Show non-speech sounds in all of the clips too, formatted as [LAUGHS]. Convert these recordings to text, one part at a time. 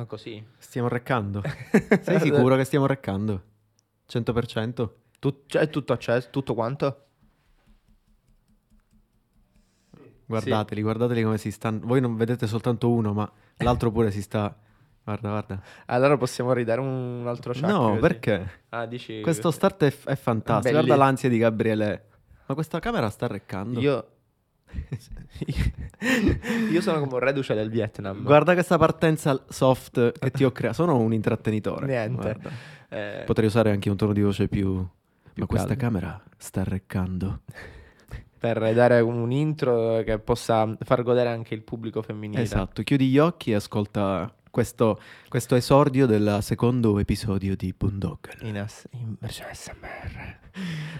Ah, così. Stiamo reccando. [LAUGHS] Sei sicuro che stiamo reccando? 100%? Tut- cioè, tutto acceso, tutto quanto? Guardateli, guardateli come si stanno. Voi non vedete soltanto uno, ma l'altro pure si sta. Guarda, guarda. Allora possiamo ridare un altro ciak No, così? perché? Ah, dici... Questo start è, è fantastico. Belli. Guarda l'ansia di Gabriele. Ma questa camera sta reccando. Io... [LAUGHS] Io sono come un reduce del Vietnam. Guarda questa partenza soft che ti ho creato. Sono un intrattenitore. Niente. Eh, Potrei usare anche un tono di voce più. Più Ma questa caldo. camera sta reccando. per dare un intro che possa far godere anche il pubblico femminile. Esatto, chiudi gli occhi e ascolta questo, questo esordio del secondo episodio di Boondoggle. In, as- in versione SMR.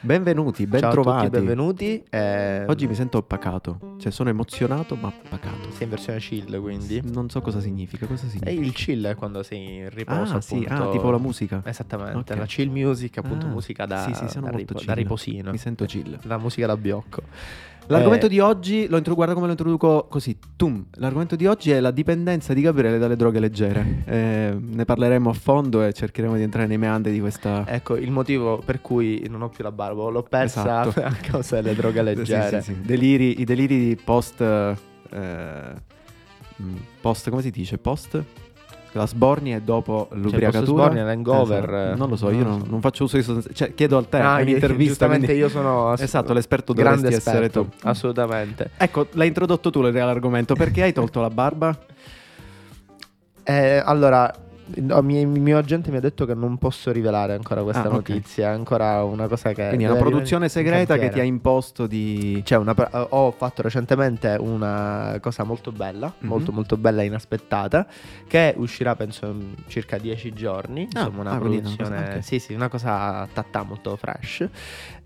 Benvenuti, ben Ciao trovati. a tutti, benvenuti. eh, Oggi mi sento pacato, cioè sono emozionato ma pacato. sei in versione chill, quindi. Non so cosa significa, cosa E significa? il chill è quando sei in riposo, ah, sì, ah, tipo la musica. Esattamente, Ok. la chill music, appunto Ah, musica da, sì, sì, da, ripo- da riposino. Mi sento chill. La musica da biocco. L'argomento Eh, di oggi, lo intro- guarda come lo introduco così, tum. L'argomento di oggi è la dipendenza di Gabriele dalle droghe leggere. [LAUGHS] Eh, ne parleremo a fondo e cercheremo di entrare nei meandri di questa... Ecco il motivo per cui non ho più la barba, l'ho persa Esatto. a causa delle droghe [LAUGHS] Sì, leggere. sì, sì. Deliri, I deliri di post... eh, mm, post, come si dice? Post? La sbornia e dopo l'ubriacatura. post-sbornia, l'hangover, Esatto. eh, Non lo so, io non lo non, non faccio uso di sostanze. Cioè, chiedo al te, Ah, è giustamente quindi- io sono [LAUGHS] ass- Esatto, l'esperto grande dovresti essere esperto, tu. assolutamente. Ecco, l'hai introdotto tu l'argomento. Perché hai tolto la barba? Eh, allora, no, mi- il mio agente mi ha detto che non posso rivelare ancora questa Ah, notizia, è ancora una cosa che... Quindi è una produzione segreta che ti ha imposto di... Cioè, una ho fatto recentemente una cosa molto bella, Mhm. molto molto bella e inaspettata, che uscirà penso in circa 10 giorni, Ah, insomma una ah, è una produzione, cosa- ok. sì sì, una cosa tattà molto fresh,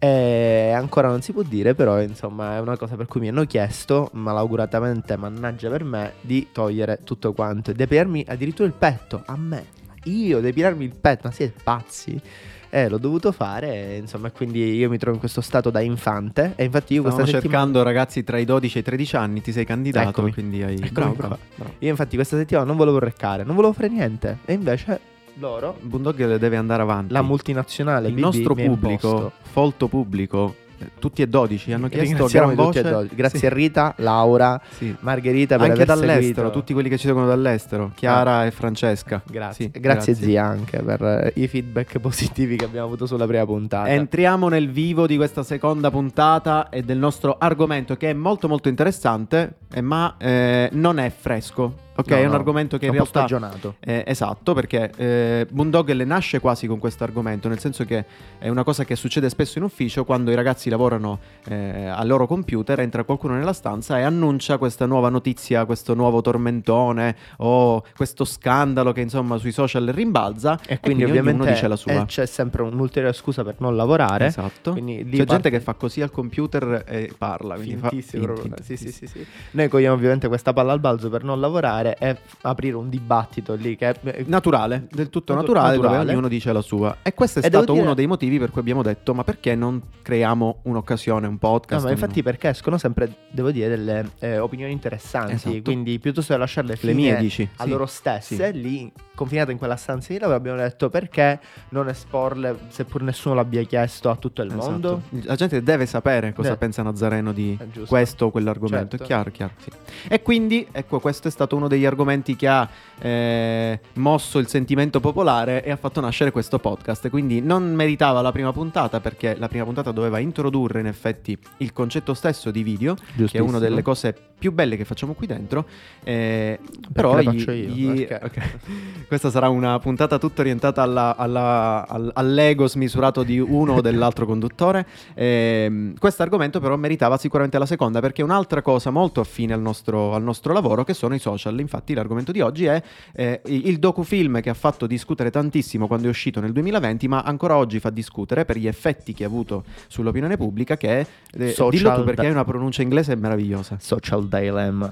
e ancora non si può dire, però insomma è una cosa per cui mi hanno chiesto, malauguratamente, mannaggia per me, di togliere tutto quanto e depilarmi addirittura il petto, a me, io depilarmi il petto, ma siete pazzi? Eh, l'ho dovuto fare, insomma, quindi io mi trovo in questo stato da infante. E infatti io Stavamo questa settimana. cercando ragazzi tra i 12 e i 13 anni, ti sei candidato, Eccomi. quindi hai... Eccomi bravo, bravo, bravo. Io infatti questa settimana non volevo reccare, non volevo fare niente. E invece loro, Boondoggle deve andare avanti. la multinazionale, Il BB, nostro pubblico, folto pubblico, eh, tutti e 12 hanno chiesto gran tutti voce. dodici. Grazie Sì, a Rita, Laura, sì. Margherita per Anche dall'estero, seguito. tutti quelli che ci seguono dall'estero, Chiara e Francesca. Grazie. Sì, grazie, zia anche per eh, i feedback [LAUGHS] positivi che abbiamo avuto sulla prima puntata. Entriamo nel vivo di questa seconda puntata e del nostro argomento che è molto molto interessante, eh, ma eh, non è fresco. Ok, No, è un no, argomento che in realtà stagionato. Eh, esatto, perché eh, Boondoggle nasce quasi con questo argomento, nel senso che è una cosa che succede spesso in ufficio quando i ragazzi lavorano eh, al loro computer, entra qualcuno nella stanza e annuncia questa nuova notizia, questo nuovo tormentone o questo scandalo che insomma sui social rimbalza E quindi, ognuno ovviamente dice la sua. c'è sempre un'ulteriore scusa per non lavorare. Esatto. Quindi C'è parte- gente che fa così al computer e parla. quindi fa- Sì, sì, sì, sì. Noi cogliamo ovviamente questa palla al balzo per non lavorare e f- aprire un dibattito lì che Naturale, del tutto Natu- naturale, naturale. dove ognuno dice la sua. E questo è E stato dire- uno dei motivi per cui abbiamo detto: ma perché non creiamo un'occasione, un No, podcast? ma un- infatti perché escono sempre, devo dire, delle eh, opinioni interessanti, Esatto. quindi piuttosto che lasciarle le mie dici? a Sì. loro stesse, lì confinate in quella stanza di lavoro, abbiamo detto perché non esporle, seppur nessuno l'abbia chiesto, a tutto il Esatto. mondo? La gente deve sapere cosa Deve- pensa Nazareno di questo o quell'argomento. Certo. È chiaro, chiaro. sì. E quindi, ecco, questo è stato uno degli argomenti che ha eh, mosso il sentimento popolare e ha fatto nascere questo podcast. Quindi non meritava la prima puntata perché la prima puntata doveva introdurre in effetti il concetto stesso di video, che è una delle cose più belle che facciamo qui dentro. eh, però gli- faccio io, gli- perché? ok. Questa sarà una puntata tutta orientata alla- alla- al- all'ego smisurato di uno o dell'altro conduttore. Ehm, questo argomento però meritava sicuramente la seconda perché è un'altra cosa molto affine al nostro, al nostro lavoro che sono i social. Infatti l'argomento di oggi è eh, il docufilm che ha fatto discutere tantissimo quando è uscito nel 2020 ma ancora oggi fa discutere per gli effetti che ha avuto sull'opinione pubblica che è... eh, Social dillo tu perché hai una pronuncia inglese meravigliosa. Social Dilemma.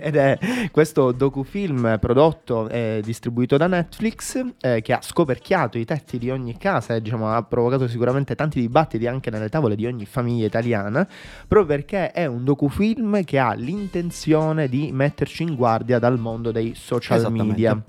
Ed è questo docufilm prodotto e distribuito da Netflix eh, che ha scoperchiato i tetti di ogni casa e diciamo, ha provocato sicuramente tanti dibattiti anche nelle tavole di ogni famiglia italiana, proprio perché è un docufilm che ha l'intenzione di metterci in guardia dal mondo dei social media.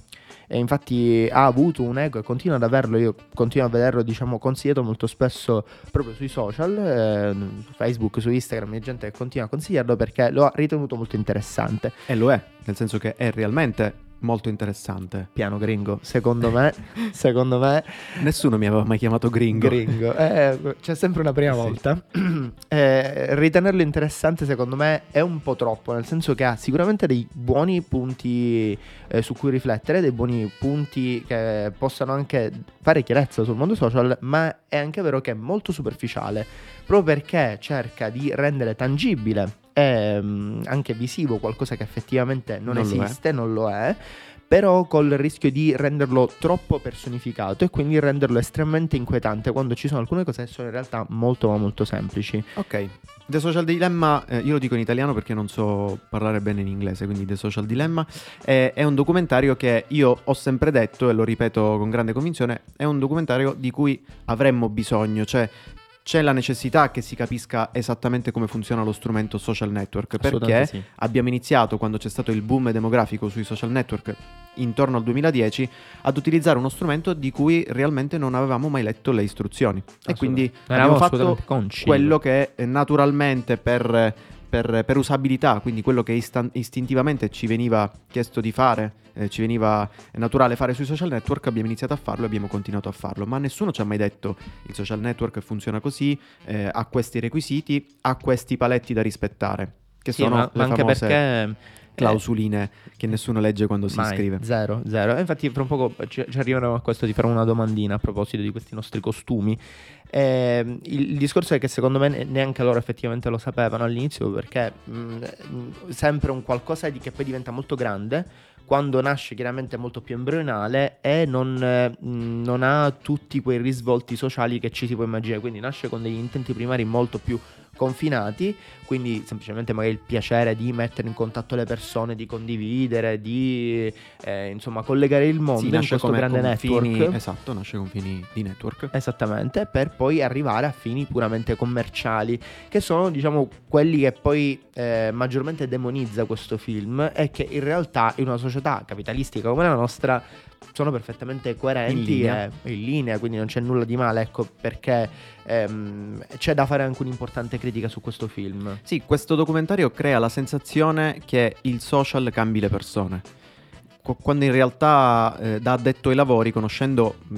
E infatti ha avuto un ego e continua ad averlo, io continuo a vederlo diciamo consigliato molto spesso proprio sui social, eh, su Facebook, su Instagram, c'è gente continua a consigliarlo perché lo ha ritenuto molto interessante. E lo è, nel senso che è realmente molto interessante. Piano gringo, secondo me, [LAUGHS] secondo me... Nessuno mi aveva mai chiamato gringo. Gringo, eh, c'è sempre una prima Sì. volta. [CLEARS THROAT] Eh, ritenerlo interessante secondo me è un po' troppo, nel senso che ha sicuramente dei buoni punti eh, su cui riflettere, dei buoni punti che possano anche fare chiarezza sul mondo social, ma è anche vero che è molto superficiale, proprio perché cerca di rendere tangibile e mm, anche visivo qualcosa che effettivamente non, Non lo è. esiste, non lo è però col rischio di renderlo troppo personificato e quindi renderlo estremamente inquietante quando ci sono alcune cose che sono in realtà molto ma molto semplici. Ok, The Social Dilemma, eh, io lo dico in italiano perché non so parlare bene in inglese, quindi The Social Dilemma è, è un documentario che io ho sempre detto e lo ripeto con grande convinzione, è un documentario di cui avremmo bisogno, cioè c'è la necessità che si capisca esattamente come funziona lo strumento social network, perché sì. abbiamo iniziato quando c'è stato il boom demografico sui social network intorno al 2010 ad utilizzare uno strumento di cui realmente non avevamo mai letto le istruzioni. E quindi abbiamo fatto quello che eh, naturalmente per, per- per usabilità, quindi quello che istan- istintivamente ci veniva chiesto di fare, eh, ci veniva naturale fare sui social network, abbiamo iniziato a farlo e abbiamo continuato a farlo, ma nessuno ci ha mai detto il social network funziona così, eh, ha questi requisiti, ha questi paletti da rispettare, che Sì, sono ma, ma anche famose perché clausuline che nessuno legge quando si Mai, iscrive. Zero, zero. E infatti, fra un poco ci, ci arriveremo a questo di fare una domandina a proposito di questi nostri costumi. Ehm, il, il discorso è che secondo me ne- neanche loro effettivamente lo sapevano all'inizio perché mh, mh, sempre un qualcosa di che poi diventa molto grande quando nasce chiaramente molto più embrionale e non, eh, non ha tutti quei risvolti sociali che ci si può immaginare. Quindi nasce con degli intenti primari molto più confinati, quindi semplicemente magari il piacere di mettere in contatto le persone, di condividere, di eh, insomma collegare il mondo Sì, in nasce questo come grande con fini- network. esatto, nasce con fini di network. Esattamente, per poi arrivare a fini puramente commerciali, che sono, diciamo, quelli che poi eh, maggiormente demonizza questo film e che in realtà in una società capitalistica come la nostra sono perfettamente coerenti In e in linea, quindi non c'è nulla di male, ecco perché ehm, c'è da fare anche un'importante critica su questo film. Sì, questo documentario crea la sensazione che il social cambi le persone. Qu- Quando in realtà, eh, da addetto ai lavori, conoscendo, mh,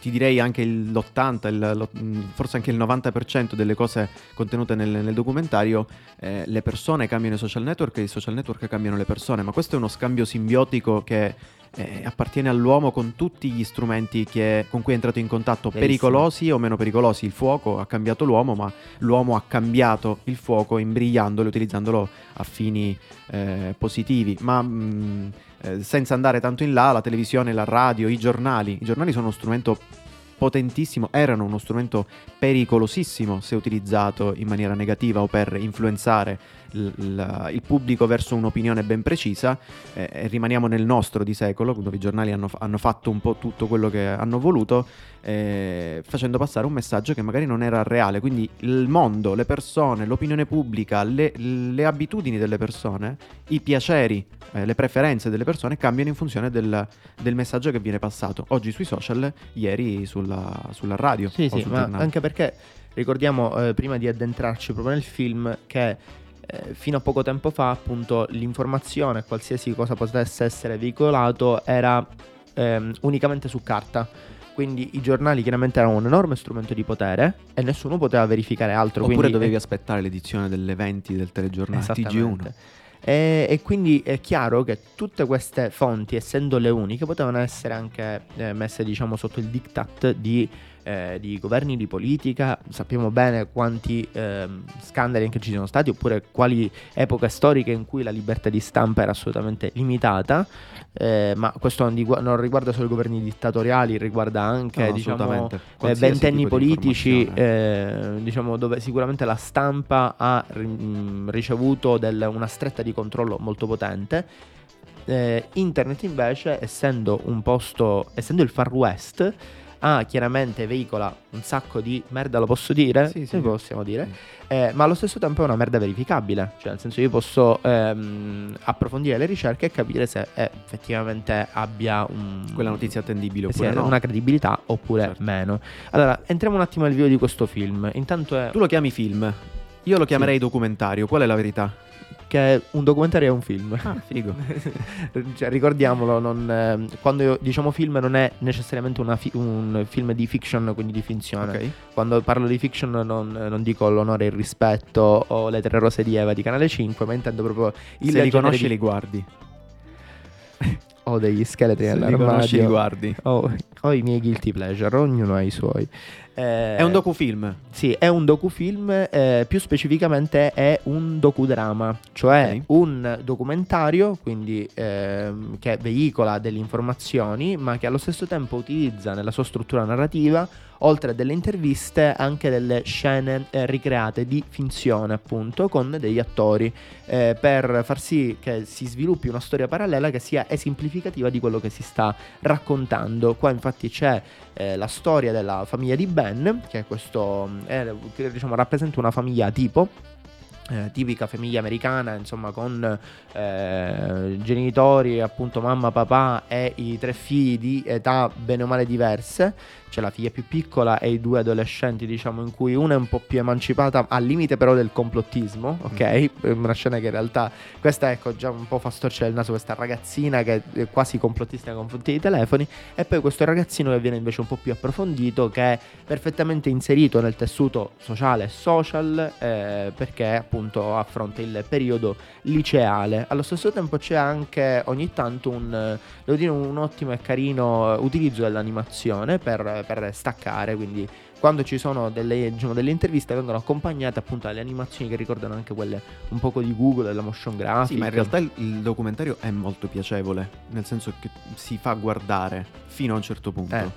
ti direi anche il- l'80, il- lo- mh, forse anche il 90% delle cose contenute nel, nel documentario, eh, le persone cambiano i social network e i social network cambiano le persone. Ma questo è uno scambio simbiotico che eh, appartiene all'uomo con tutti gli strumenti che- con cui è entrato in contatto, Verissimo. pericolosi o meno pericolosi. Il fuoco ha cambiato l'uomo, ma l'uomo ha cambiato il fuoco imbrigliandolo e utilizzandolo a fini eh, positivi. Ma mh, eh, senza andare tanto in là, la televisione, la radio, i giornali. I giornali sono uno strumento potentissimo, erano uno strumento pericolosissimo se utilizzato in maniera negativa o per influenzare il, il- pubblico verso un'opinione ben precisa. Eh, e rimaniamo nel nostro di secolo, dove i giornali hanno, hanno fatto un po' tutto quello che hanno voluto, eh, facendo passare un messaggio che magari non era reale. Quindi il mondo, le persone, l'opinione pubblica, le, le abitudini delle persone, i piaceri, eh, le preferenze delle persone cambiano in funzione del, del messaggio che viene passato. Oggi sui social, ieri sulla, sulla radio. Sì, sì, sul anche perché ricordiamo eh, prima di addentrarci proprio nel film che eh, fino a poco tempo fa appunto l'informazione, qualsiasi cosa potesse essere veicolato, era ehm, unicamente su carta. Quindi i giornali chiaramente erano un enorme strumento di potere e nessuno poteva verificare altro. Oppure quindi, dovevi aspettare l'edizione delle 20 del telegiornale TG1. Esattamente. E, e quindi è chiaro che tutte queste fonti, essendo le uniche, potevano essere anche eh, messe diciamo sotto il diktat di, eh, di governi di politica. Sappiamo bene quanti ehm, scandali anche ci sono stati, oppure quali epoche storiche in cui la libertà di stampa era assolutamente limitata. Eh, ma questo non, digu- non riguarda solo i governi dittatoriali, riguarda anche No, diciamo, eh, ventenni politici, eh, diciamo, dove sicuramente la stampa ha mh, ricevuto del- una stretta di controllo molto potente. Eh, internet invece, essendo un posto, essendo il far west, ah, chiaramente veicola un sacco di merda, lo posso dire? Sì, sì. possiamo dire. Eh, ma allo stesso tempo è una merda verificabile, cioè nel senso io posso ehm, approfondire le ricerche e capire se eh, effettivamente abbia un, Quella notizia attendibile sì, oppure no. una credibilità oppure Certo. meno. Allora, entriamo un attimo nel video di questo film. Intanto è Tu lo chiami film, io lo chiamerei documentario. Qual è la verità? Che un documentario è un film. Ah, figo. [LAUGHS] Cioè, ricordiamolo, non, ehm, quando diciamo film non è necessariamente fi- un film di fiction, quindi di finzione. ok. Quando parlo di fiction non, non dico l'onore e il rispetto o le tre rose di Eva di Canale 5, ma intendo proprio il Se li conosci di- li guardi. [LAUGHS] Ho degli scheletri Se li conosci li nell'armadio. guardi. Ho, ho i miei guilty pleasure, ognuno ha i suoi. Eh, È un docufilm. Sì, è un docufilm, eh, più specificamente è un docudrama, cioè Ok. un documentario quindi, ehm, che veicola delle informazioni, ma che allo stesso tempo utilizza nella sua struttura narrativa, oltre a delle interviste, anche delle scene eh, ricreate di finzione, appunto, con degli attori, eh, per far sì che si sviluppi una storia parallela che sia esemplificativa di quello che si sta raccontando. Qua infatti c'è eh, la storia della famiglia di Ben, che è questo, che, diciamo, rappresenta una famiglia tipo. eh, tipica famiglia americana, insomma, con eh, genitori, appunto mamma, papà e i tre figli di età bene o male diverse. C'è la figlia più piccola e i due adolescenti, diciamo, in cui una è un po' più emancipata, al limite però del complottismo, ok? Una scena che in realtà, questa ecco, già un po' fa storcere il naso, questa ragazzina che è quasi complottista nei confronti dei telefoni, e poi questo ragazzino che viene invece un po' più approfondito, che è perfettamente inserito nel tessuto sociale e social, eh, perché appunto affronta il periodo liceale. Allo stesso tempo c'è anche ogni tanto un, eh, devo dire, un ottimo e carino utilizzo dell'animazione per, per staccare, quindi quando ci sono delle, diciamo, delle interviste vengono accompagnate appunto dalle animazioni che ricordano anche quelle un poco di Google, della motion graphic. Sì, ma in realtà il, il documentario è molto piacevole, nel senso che si fa guardare fino a un certo punto. Eh, un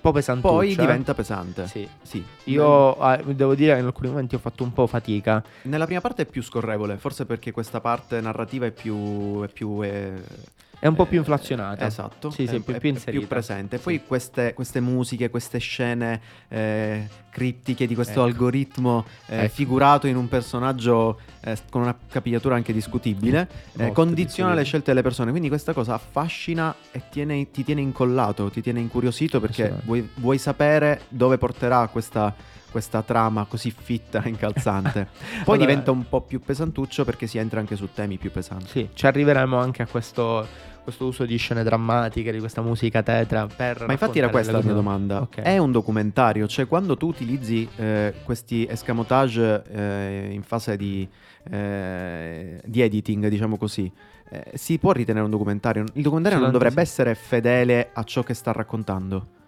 po' pesantuccia. Poi eh. diventa pesante. Sì. Sì. Io eh, devo dire che in alcuni momenti ho fatto un po' fatica. Nella prima parte è più scorrevole, forse perché questa parte narrativa è più... È più eh, È un po' più eh, inflazionata. Esatto. Sì, sì, è, più- è- più è inserita. presente. Sì. Poi queste, queste musiche, queste scene eh, criptiche di questo Ecco. algoritmo eh, Ecco. figurato in un personaggio eh, con una capigliatura anche discutibile, eh, condiziona discutibile. le scelte delle persone. Quindi questa cosa affascina e tiene- ti tiene incollato, ti tiene incuriosito perché vuoi, vuoi sapere dove porterà questa, questa trama così fitta e incalzante. [LAUGHS] Poi Allora- diventa un po' più pesantuccio perché si entra anche su temi più pesanti. Sì, ci arriveremo anche a questo, questo uso di scene drammatiche, di questa musica tetra. Per Ma infatti era questa la mia domanda. Ok. È un documentario, cioè quando tu utilizzi eh, questi escamotage eh, in fase di, eh, di editing, diciamo così, eh, si può ritenere un documentario? Il documentario non dovrebbe sì. essere fedele a ciò che sta raccontando.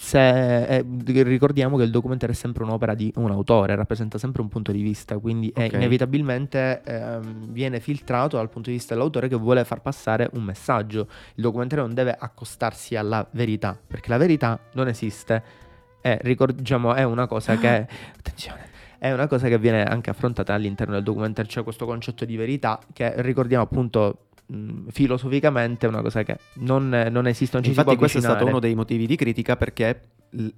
Se, eh, ricordiamo che il documentario è sempre un'opera di un autore, rappresenta sempre un punto di vista, quindi è Ok. inevitabilmente ehm, viene filtrato dal punto di vista dell'autore che vuole far passare un messaggio. Il documentario non deve accostarsi alla verità, perché la verità non esiste. È, ricordiamo, è una cosa che... attenzione. È una cosa che viene anche affrontata all'interno del documentario, c'è questo concetto di verità che ricordiamo appunto mh, filosoficamente è una cosa che non, non esiste, non ci Infatti questo è stato uno dei motivi di critica perché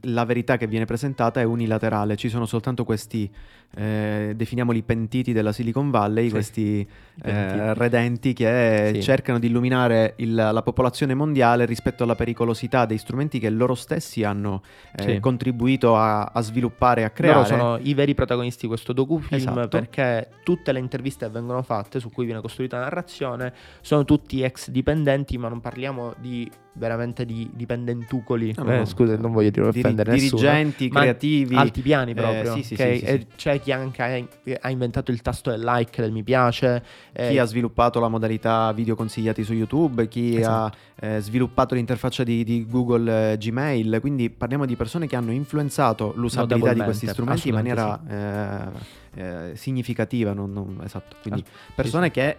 la verità che viene presentata è unilaterale, ci sono soltanto questi, eh, definiamoli pentiti della Silicon Valley, Sì, questi eh, redenti che Sì. cercano di illuminare il- la popolazione mondiale rispetto alla pericolosità dei strumenti che loro stessi hanno eh, Sì. contribuito a, a sviluppare e a creare. Loro sono i veri protagonisti di questo docufilm Esatto. perché tutte le interviste che vengono fatte, su cui viene costruita la narrazione, sono tutti ex dipendenti, ma non parliamo di veramente di dipendentucoli. No, no, Eh, no. scusa, non voglio dire Diri- offendere nessuno. dirigenti, ma creativi. Alti piani Eh, proprio. sì, sì, ok? sì, sì, sì. C'è chi anche ha, ha inventato il tasto del like, del mi piace. eh, Chi ha sviluppato la modalità video consigliati su YouTube, chi Esatto. ha eh, sviluppato l'interfaccia di, di Google eh, Gmail, quindi parliamo di persone che hanno influenzato l'usabilità di questi strumenti in maniera eh, eh, significativa, non- non- esatto. quindi persone che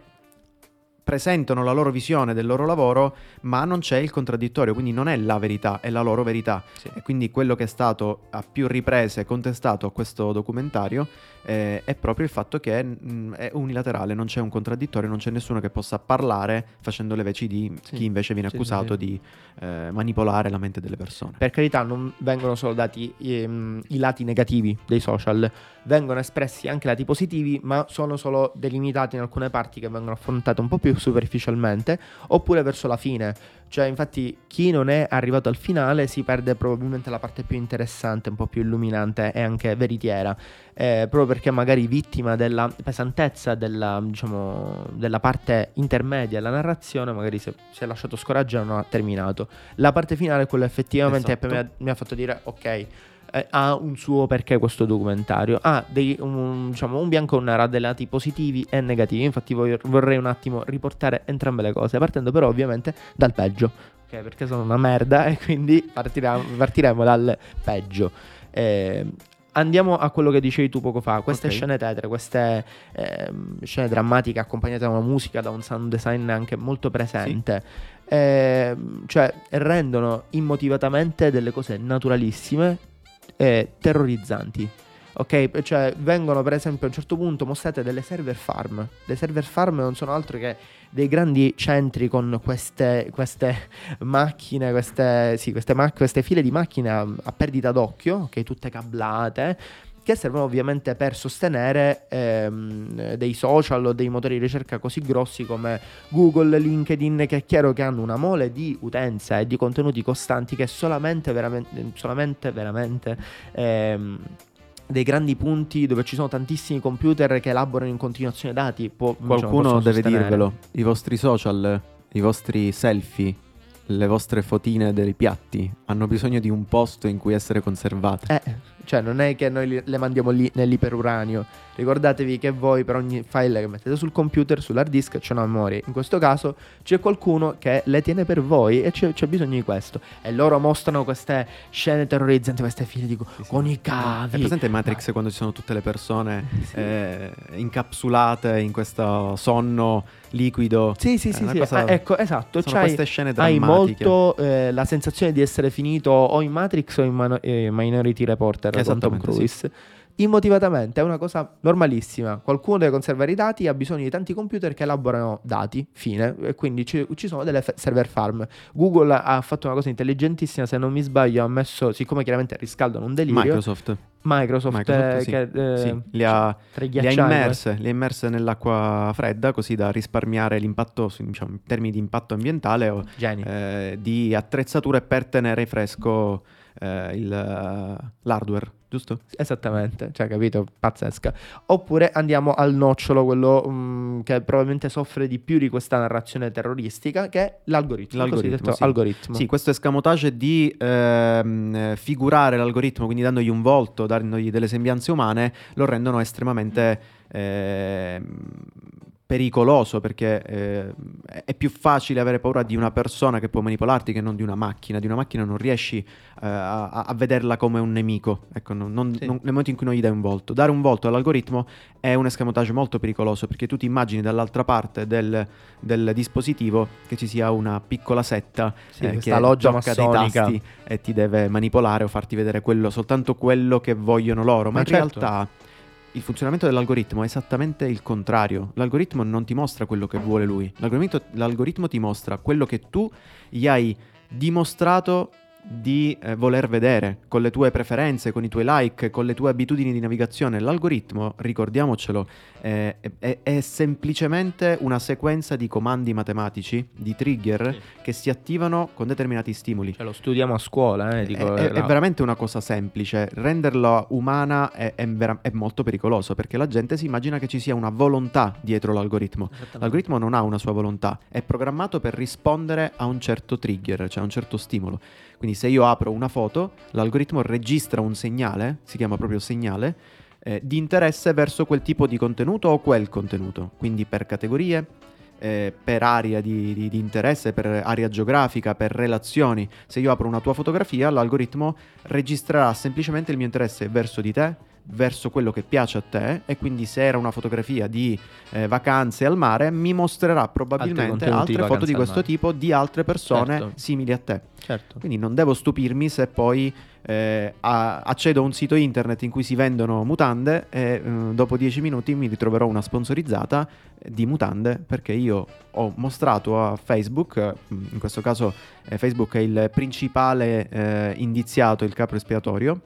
presentano la loro visione del loro lavoro, ma non c'è il contraddittorio, quindi non è la verità, è la loro verità. Sì. E quindi quello che è stato a più riprese contestato a questo documentario eh, è proprio il fatto che mh, è unilaterale, non c'è un contraddittorio, non c'è nessuno che possa parlare facendo le veci di Sì. chi invece viene accusato sì, di eh, manipolare la mente delle persone. Per carità, non vengono solo dati ehm, i lati negativi dei social, vengono espressi anche lati positivi, ma sono solo delimitati in alcune parti che vengono affrontate un po' più superficialmente, oppure verso la fine. Cioè, infatti, chi non è arrivato al finale si perde probabilmente la parte più interessante, un po' più illuminante e anche veritiera. eh, proprio perché magari vittima della pesantezza della, diciamo, della parte intermedia della narrazione, magari si è, lasciato scoraggiare e non ha terminato. La parte finale quella effettivamente Esatto. mi ha, mi ha fatto dire ok. Eh, ha un suo perché questo documentario. Ha dei, un, diciamo, un bianco e un nero ha dei lati positivi e negativi. Infatti voglio- vorrei un attimo riportare entrambe le cose partendo però ovviamente dal peggio. Ok perché sono una merda e quindi partiremo, partiremo dal peggio. Eh, Andiamo a quello che dicevi tu poco fa, queste Ok. scene tetre, queste ehm, scene drammatiche accompagnate da una musica, da un sound design anche molto presente, ehm, cioè rendono immotivatamente delle cose naturalissime e terrorizzanti. Ok, cioè vengono per esempio a un certo punto mostrate delle server farm. Le server farm non sono altro che dei grandi centri con queste, queste macchine, queste, sì, queste, ma- queste file di macchine a, a perdita d'occhio, ok, tutte cablate, che servono ovviamente per sostenere ehm, dei social o dei motori di ricerca così grossi come Google, LinkedIn, che è chiaro che hanno una mole di utenza e di contenuti costanti che solamente veramente, solamente veramente ehm, dei grandi punti dove ci sono tantissimi computer che elaborano in continuazione dati. Può, diciamo, Qualcuno deve sostenere. dirvelo, i vostri social, i vostri selfie, le vostre fotine dei piatti hanno bisogno di un posto in cui essere conservate. Eh, cioè non è che noi le mandiamo lì nell'iperuranio. Ricordatevi che voi per ogni file che mettete sul computer, sull'hard disk, c'è una memoria. In questo caso c'è qualcuno che le tiene per voi e c'è, c'è bisogno di questo. E loro mostrano queste scene terrorizzanti, queste file di co- Sì, sì. con i È cavi. presente Matrix quando ci sono tutte le persone [LAUGHS] Sì. eh, incapsulate in questo sonno liquido? Sì, sì, È sì, sì. cosa- Ah, ecco, esatto. Sono c'hai- queste scene Hai drammatiche. molto eh, la sensazione di essere finito o in Matrix o in Mano- eh, Minority Reporter con Tom Esattamente, sì. Cruise. Immotivatamente è una cosa normalissima. Qualcuno deve conservare i dati, ha bisogno di tanti computer che elaborano dati, fine. E quindi ci, ci sono delle fe- server farm. Google ha fatto una cosa intelligentissima, se non mi sbaglio, ha messo, siccome chiaramente riscaldano un delirio, Microsoft, Microsoft, Microsoft, eh, sì. che, eh, sì, li ha, li ha immerse, li ha immerse nell'acqua fredda così da risparmiare l'impatto, diciamo, in termini di impatto ambientale o eh, di attrezzature per tenere fresco eh, il, eh, l'hardware, giusto? Esattamente, cioè capito, pazzesca. Oppure andiamo al nocciolo, quello mm, che probabilmente soffre di più di questa narrazione terroristica, che è l'algoritmo. L'algoritmo, sì. algoritmo. Sì, questo escamotage di ehm, eh, figurare l'algoritmo, quindi dandogli un volto, dandogli delle sembianze umane, lo rendono estremamente ehm, pericoloso perché eh, è più facile avere paura di una persona che può manipolarti che non di una macchina. Di una macchina non riesci eh, a, a vederla come un nemico, ecco, non- non- Sì. non- nel momento in cui non gli dai un volto. Dare un volto all'algoritmo è un escamotage molto pericoloso perché tu ti immagini dall'altra parte del, del dispositivo che ci sia una piccola setta Sì, eh, che loggia massonica. tasti e ti deve manipolare o farti vedere quello, soltanto quello che vogliono loro. Ma, Ma in certo. realtà il funzionamento dell'algoritmo è esattamente il contrario. L'algoritmo non ti mostra quello che vuole lui. L'algoritmo, l'algoritmo ti mostra quello che tu gli hai dimostrato di eh, voler vedere con le tue preferenze, con i tuoi like, con le tue abitudini di navigazione. L'algoritmo, ricordiamocelo, eh, è, è- è semplicemente una sequenza di comandi matematici, di trigger Sì. che si attivano con determinati stimoli. Cioè, lo studiamo a scuola, eh, dico, è, è- veramente una cosa semplice. Renderla umana è, è vera- è molto pericoloso perché la gente si immagina che ci sia una volontà dietro l'algoritmo. L'algoritmo non ha una sua volontà, è programmato per rispondere a un certo trigger, cioè a un certo stimolo. Quindi se io apro una foto, l'algoritmo registra un segnale, si chiama proprio segnale, eh, di interesse verso quel tipo di contenuto o quel contenuto. Quindi per categorie, eh, per area di, di- di interesse, per area geografica, per relazioni. Se io apro una tua fotografia, l'algoritmo registrerà semplicemente il mio interesse verso di te, verso quello che piace a te e quindi se era una fotografia di eh, vacanze al mare mi mostrerà probabilmente di altre foto di questo tipo di altre persone Certo. simili a te. Certo. Quindi non devo stupirmi se poi eh, accedo a un sito internet in cui si vendono mutande e eh, dopo 10 minuti mi ritroverò una sponsorizzata di mutande perché io ho mostrato a Facebook, eh, in questo caso eh, Facebook è il principale eh, indiziato, il capo espiatorio,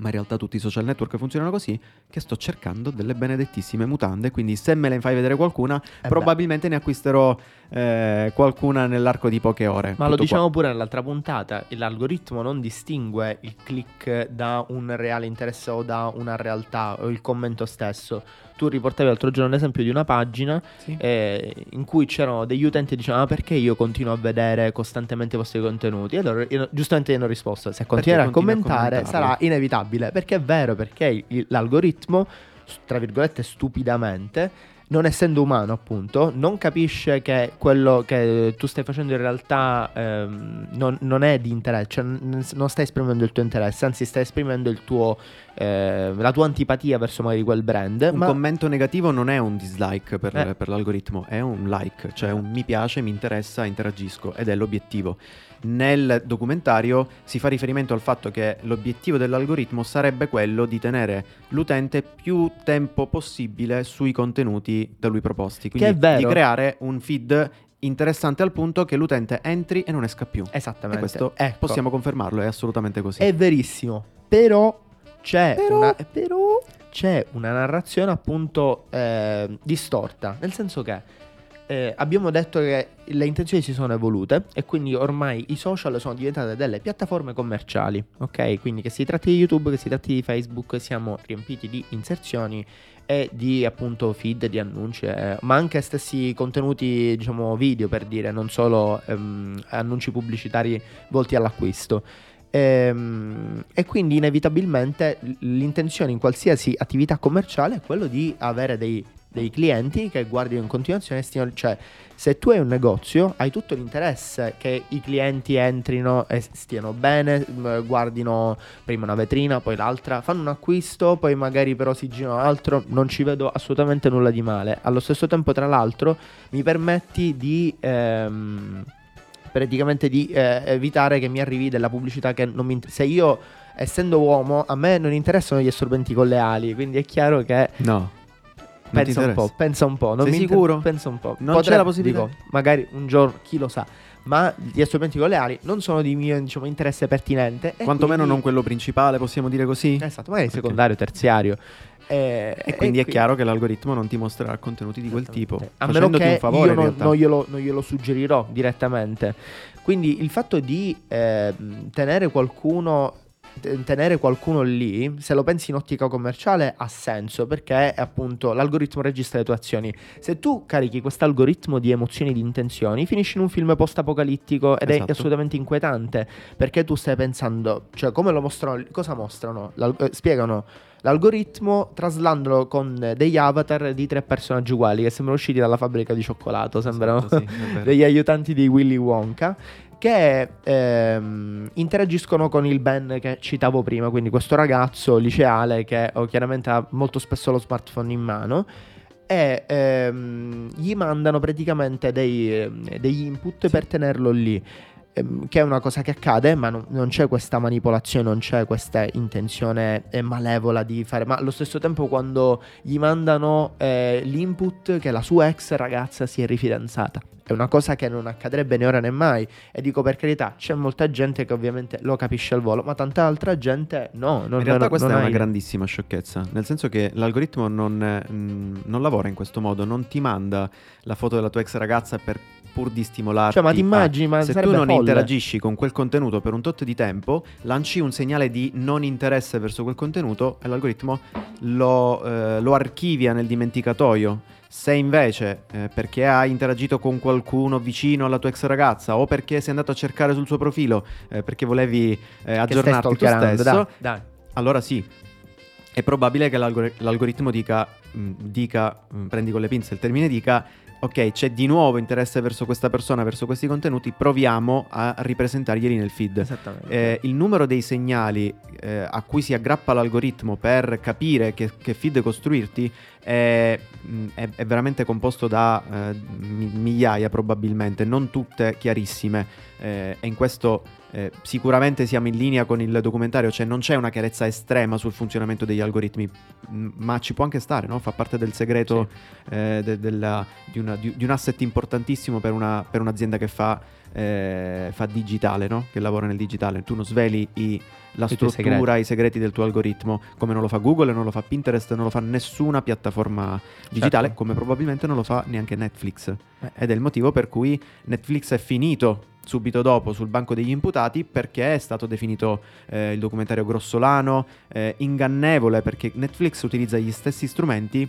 ma in realtà tutti i social network funzionano così, che sto cercando delle benedettissime mutande, quindi se me ne fai vedere qualcuna, Eh beh. probabilmente ne acquisterò eh, qualcuna nell'arco di poche ore. Ma lo Tutto qua. diciamo pure nell'altra puntata, l'algoritmo non distingue il click da un reale interesse o da una realtà o il commento stesso. Tu riportavi l'altro giorno l'esempio di una pagina Sì. eh, in cui c'erano degli utenti che dicevano "Ma perché io continuo a vedere costantemente i vostri contenuti? E allora io, giustamente io hanno risposto, se continuerai a commentare commentarli?" sarà inevitabile, perché è vero, perché il- l'algoritmo, tra virgolette stupidamente, non essendo umano appunto, non capisce che quello che tu stai facendo in realtà ehm, non, non è di interesse, cioè non stai esprimendo il tuo interesse, anzi stai esprimendo il tuo, eh, la tua antipatia verso magari quel brand. Un ma commento negativo non è un dislike per, Eh. per l'algoritmo, è un like, cioè un mi piace, mi interessa, interagisco ed è l'obiettivo. Nel documentario si fa riferimento al fatto che l'obiettivo dell'algoritmo sarebbe quello di tenere l'utente più tempo possibile sui contenuti da lui proposti, quindi di creare un feed interessante al punto che l'utente entri e non esca più. E Esattamente. questo Ecco. possiamo confermarlo, è assolutamente così. È verissimo, però c'è, Però- Una, però c'è una narrazione appunto eh, distorta, nel senso che eh, abbiamo detto che le intenzioni si sono evolute e quindi ormai i social sono diventate delle piattaforme commerciali, ok? Quindi che si tratti di YouTube, che si tratti di Facebook, siamo riempiti di inserzioni e di appunto feed di annunci, eh, ma anche stessi contenuti, diciamo, video per dire, non solo ehm, annunci pubblicitari volti all'acquisto. Ehm, E, quindi inevitabilmente l'intenzione in qualsiasi attività commerciale è quello di avere dei, dei clienti che guardino in continuazione, e cioè se tu hai un negozio hai tutto l'interesse che i clienti entrino e stiano bene, guardino prima una vetrina, poi l'altra, fanno un acquisto, poi magari però si girano altro, non ci vedo assolutamente nulla di male. Allo stesso tempo, tra l'altro, mi permetti di... ehm, praticamente di eh, evitare che mi arrivi della pubblicità che non mi inter- se io essendo uomo a me non interessano gli assorbenti con le ali quindi è chiaro che No. Pensa un interessa? po' pensa un po' non Sei mi inter- sicuro? pensa un po' Non c'è la possibilità? dico, magari un giorno chi lo sa ma gli assorbenti con le ali non sono di mio diciamo, interesse pertinente Quantomeno quindi- non quello principale, possiamo dire così? esatto magari Ok. secondario terziario Eh, E quindi è qui- chiaro che l'algoritmo non ti mostrerà contenuti di quel tipo. a meno facendoti che un favore io non, non glielo, non glielo suggerirò direttamente. Quindi il fatto di ehm, tenere qualcuno tenere qualcuno lì, se lo pensi in ottica commerciale, ha senso perché appunto l'algoritmo registra le tue azioni. Se tu carichi questo algoritmo di emozioni e di intenzioni, finisci in un film post-apocalittico ed Esatto. è assolutamente inquietante perché tu stai pensando, cioè come lo mostrano, cosa mostrano? L'al- eh, spiegano l'algoritmo traslandolo con degli avatar di tre personaggi uguali che sembrano usciti dalla fabbrica di cioccolato, sembrano Esatto, sì, [LAUGHS] degli aiutanti di Willy Wonka che ehm, interagiscono con il Ben che citavo prima, quindi questo ragazzo liceale che oh, chiaramente ha molto spesso lo smartphone in mano e ehm, gli mandano praticamente dei, ehm, degli input per tenerlo lì. Ehm, Che è una cosa che accade, ma non, non c'è questa manipolazione, non c'è questa intenzione eh, malevola di fare. Ma allo stesso tempo, quando gli mandano eh, l'input che la sua ex ragazza si è rifidanzata, è una cosa che non accadrebbe né ora né mai. E dico per carità, c'è molta gente che ovviamente lo capisce al volo, ma tanta altra gente no. Non, in realtà non- questa non è ha una grandissima sciocchezza, nel senso che l'algoritmo non, eh, non lavora in questo modo, non ti manda la foto della tua ex ragazza per pur di stimolarti. Cioè, ma ti immagini, ma se tu non folle. interagisci con quel contenuto per un tot di tempo, lanci un segnale di non interesse verso quel contenuto e l'algoritmo lo, eh, lo archivia nel dimenticatoio. Se invece eh, perché hai interagito con qualcuno vicino alla tua ex ragazza o perché sei andato a cercare sul suo profilo eh, perché volevi eh, aggiornarti tu stesso, dai, dai. allora sì, è probabile che l'algor- l'algoritmo dica, mh, dica, mh, prendi con le pinze il termine dica, ok, c'è di nuovo interesse verso questa persona, verso questi contenuti, proviamo a ripresentarglieli nel feed. Esattamente. Eh, il numero dei segnali eh, a cui si aggrappa l'algoritmo per capire che, che feed costruirti è, mh, è- è veramente composto da eh, mi- migliaia probabilmente, non tutte chiarissime eh, e in questo eh, sicuramente siamo in linea con il documentario, cioè non c'è una chiarezza estrema sul funzionamento degli algoritmi, ma ci può anche stare, no? fa parte del segreto eh, de- della- di, una- di- di un asset importantissimo per, una- per un'azienda che fa, eh, fa digitale, no? che lavora nel digitale. Tu non sveli i- la I tuoi struttura, segreti. i segreti del tuo algoritmo, come non lo fa Google, non lo fa Pinterest, non lo fa nessuna piattaforma digitale, Certo. come probabilmente non lo fa neanche Netflix. Eh. Ed è il motivo per cui Netflix è finito subito dopo sul banco degli imputati perché è stato definito eh, il documentario grossolano, eh, ingannevole perché Netflix utilizza gli stessi strumenti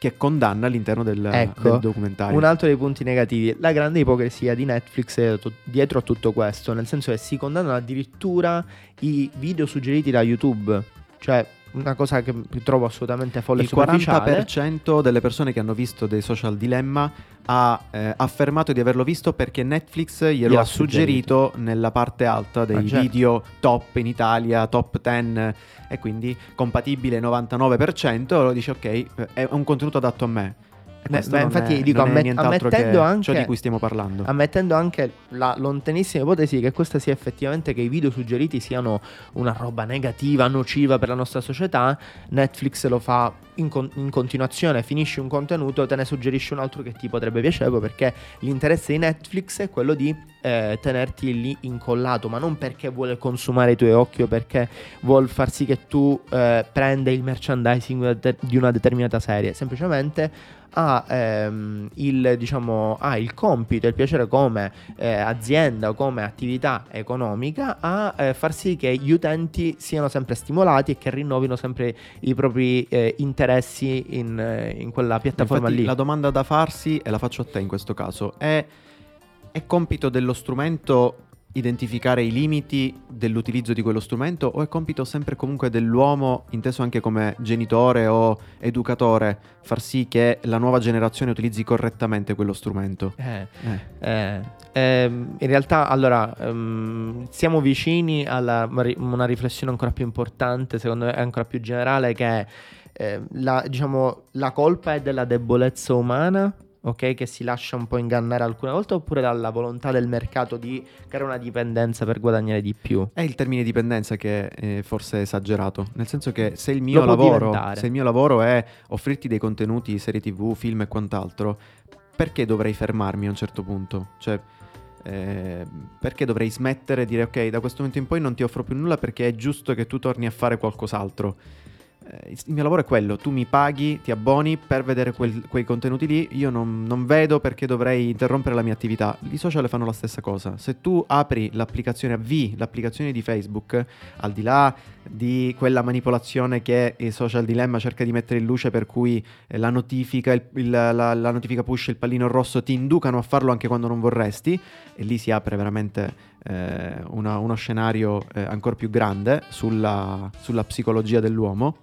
che condanna all'interno del, Ecco, del documentario. Un altro dei punti negativi, la grande ipocrisia di Netflix è to- dietro a tutto questo, nel senso che si condannano addirittura i video suggeriti da YouTube, cioè una cosa che trovo assolutamente folle il superficiale. 40% delle persone che hanno visto dei social dilemma ha eh, affermato di averlo visto perché Netflix glielo ha suggerito nella parte alta dei Ah, certo. video top in Italia, top 10 e quindi compatibile 99%, lo dice ok, eh, è un contenuto adatto a me. Beh, beh, infatti è, dico, ammet- ammettendo anche- ciò di cui stiamo parlando. Ammettendo anche la lontanissima ipotesi che questa sia effettivamente che i video suggeriti siano una roba negativa, nociva per la nostra società, Netflix lo fa in, con- in continuazione, finisci un contenuto, te ne suggerisce un altro che ti potrebbe piacere perché l'interesse di Netflix è quello di eh, tenerti lì incollato, ma non perché vuole consumare i tuoi occhi o perché vuole far sì che tu eh, prenda il merchandising di una determinata serie, semplicemente ha, ehm, il, diciamo, ha il compito e il piacere come eh, azienda o come attività economica a eh, far sì che gli utenti siano sempre stimolati e che rinnovino sempre i propri eh, interessi in, in quella piattaforma Infatti, lì. La domanda da farsi, e la faccio a te in questo caso, è, è compito dello strumento identificare i limiti dell'utilizzo di quello strumento o è compito sempre comunque dell'uomo, inteso anche come genitore o educatore, far sì che la nuova generazione utilizzi correttamente quello strumento? Eh, Eh. eh, ehm, in realtà, allora, ehm, siamo vicini a una riflessione ancora più importante, secondo me ancora più generale, che è, eh, la, diciamo, la colpa è della debolezza umana, ok? Che si lascia un po' ingannare alcune volte, oppure dalla volontà del mercato di creare una dipendenza per guadagnare di più. È il termine dipendenza che eh, forse è esagerato, nel senso che se il mio, lavoro, se il mio lavoro è offrirti dei contenuti, serie tv, film e quant'altro, perché dovrei fermarmi a un certo punto? Cioè, eh, perché dovrei smettere e dire ok, da questo momento in poi non ti offro più nulla perché è giusto che tu torni a fare qualcos'altro? Eh, il mio lavoro è quello, tu mi paghi, ti abboni per vedere quel- quei contenuti lì, io non, non vedo perché dovrei interrompere la mia attività. I social fanno la stessa cosa. Se tu apri l'applicazione, avvii l'applicazione di Facebook, al di là di quella manipolazione che il social dilemma cerca di mettere in luce per cui eh, la notifica, il- il- la, la notifica push, il pallino rosso ti inducano a farlo anche quando non vorresti e lì si apre veramente eh, una- uno scenario eh, ancora più grande sulla, sulla psicologia dell'uomo.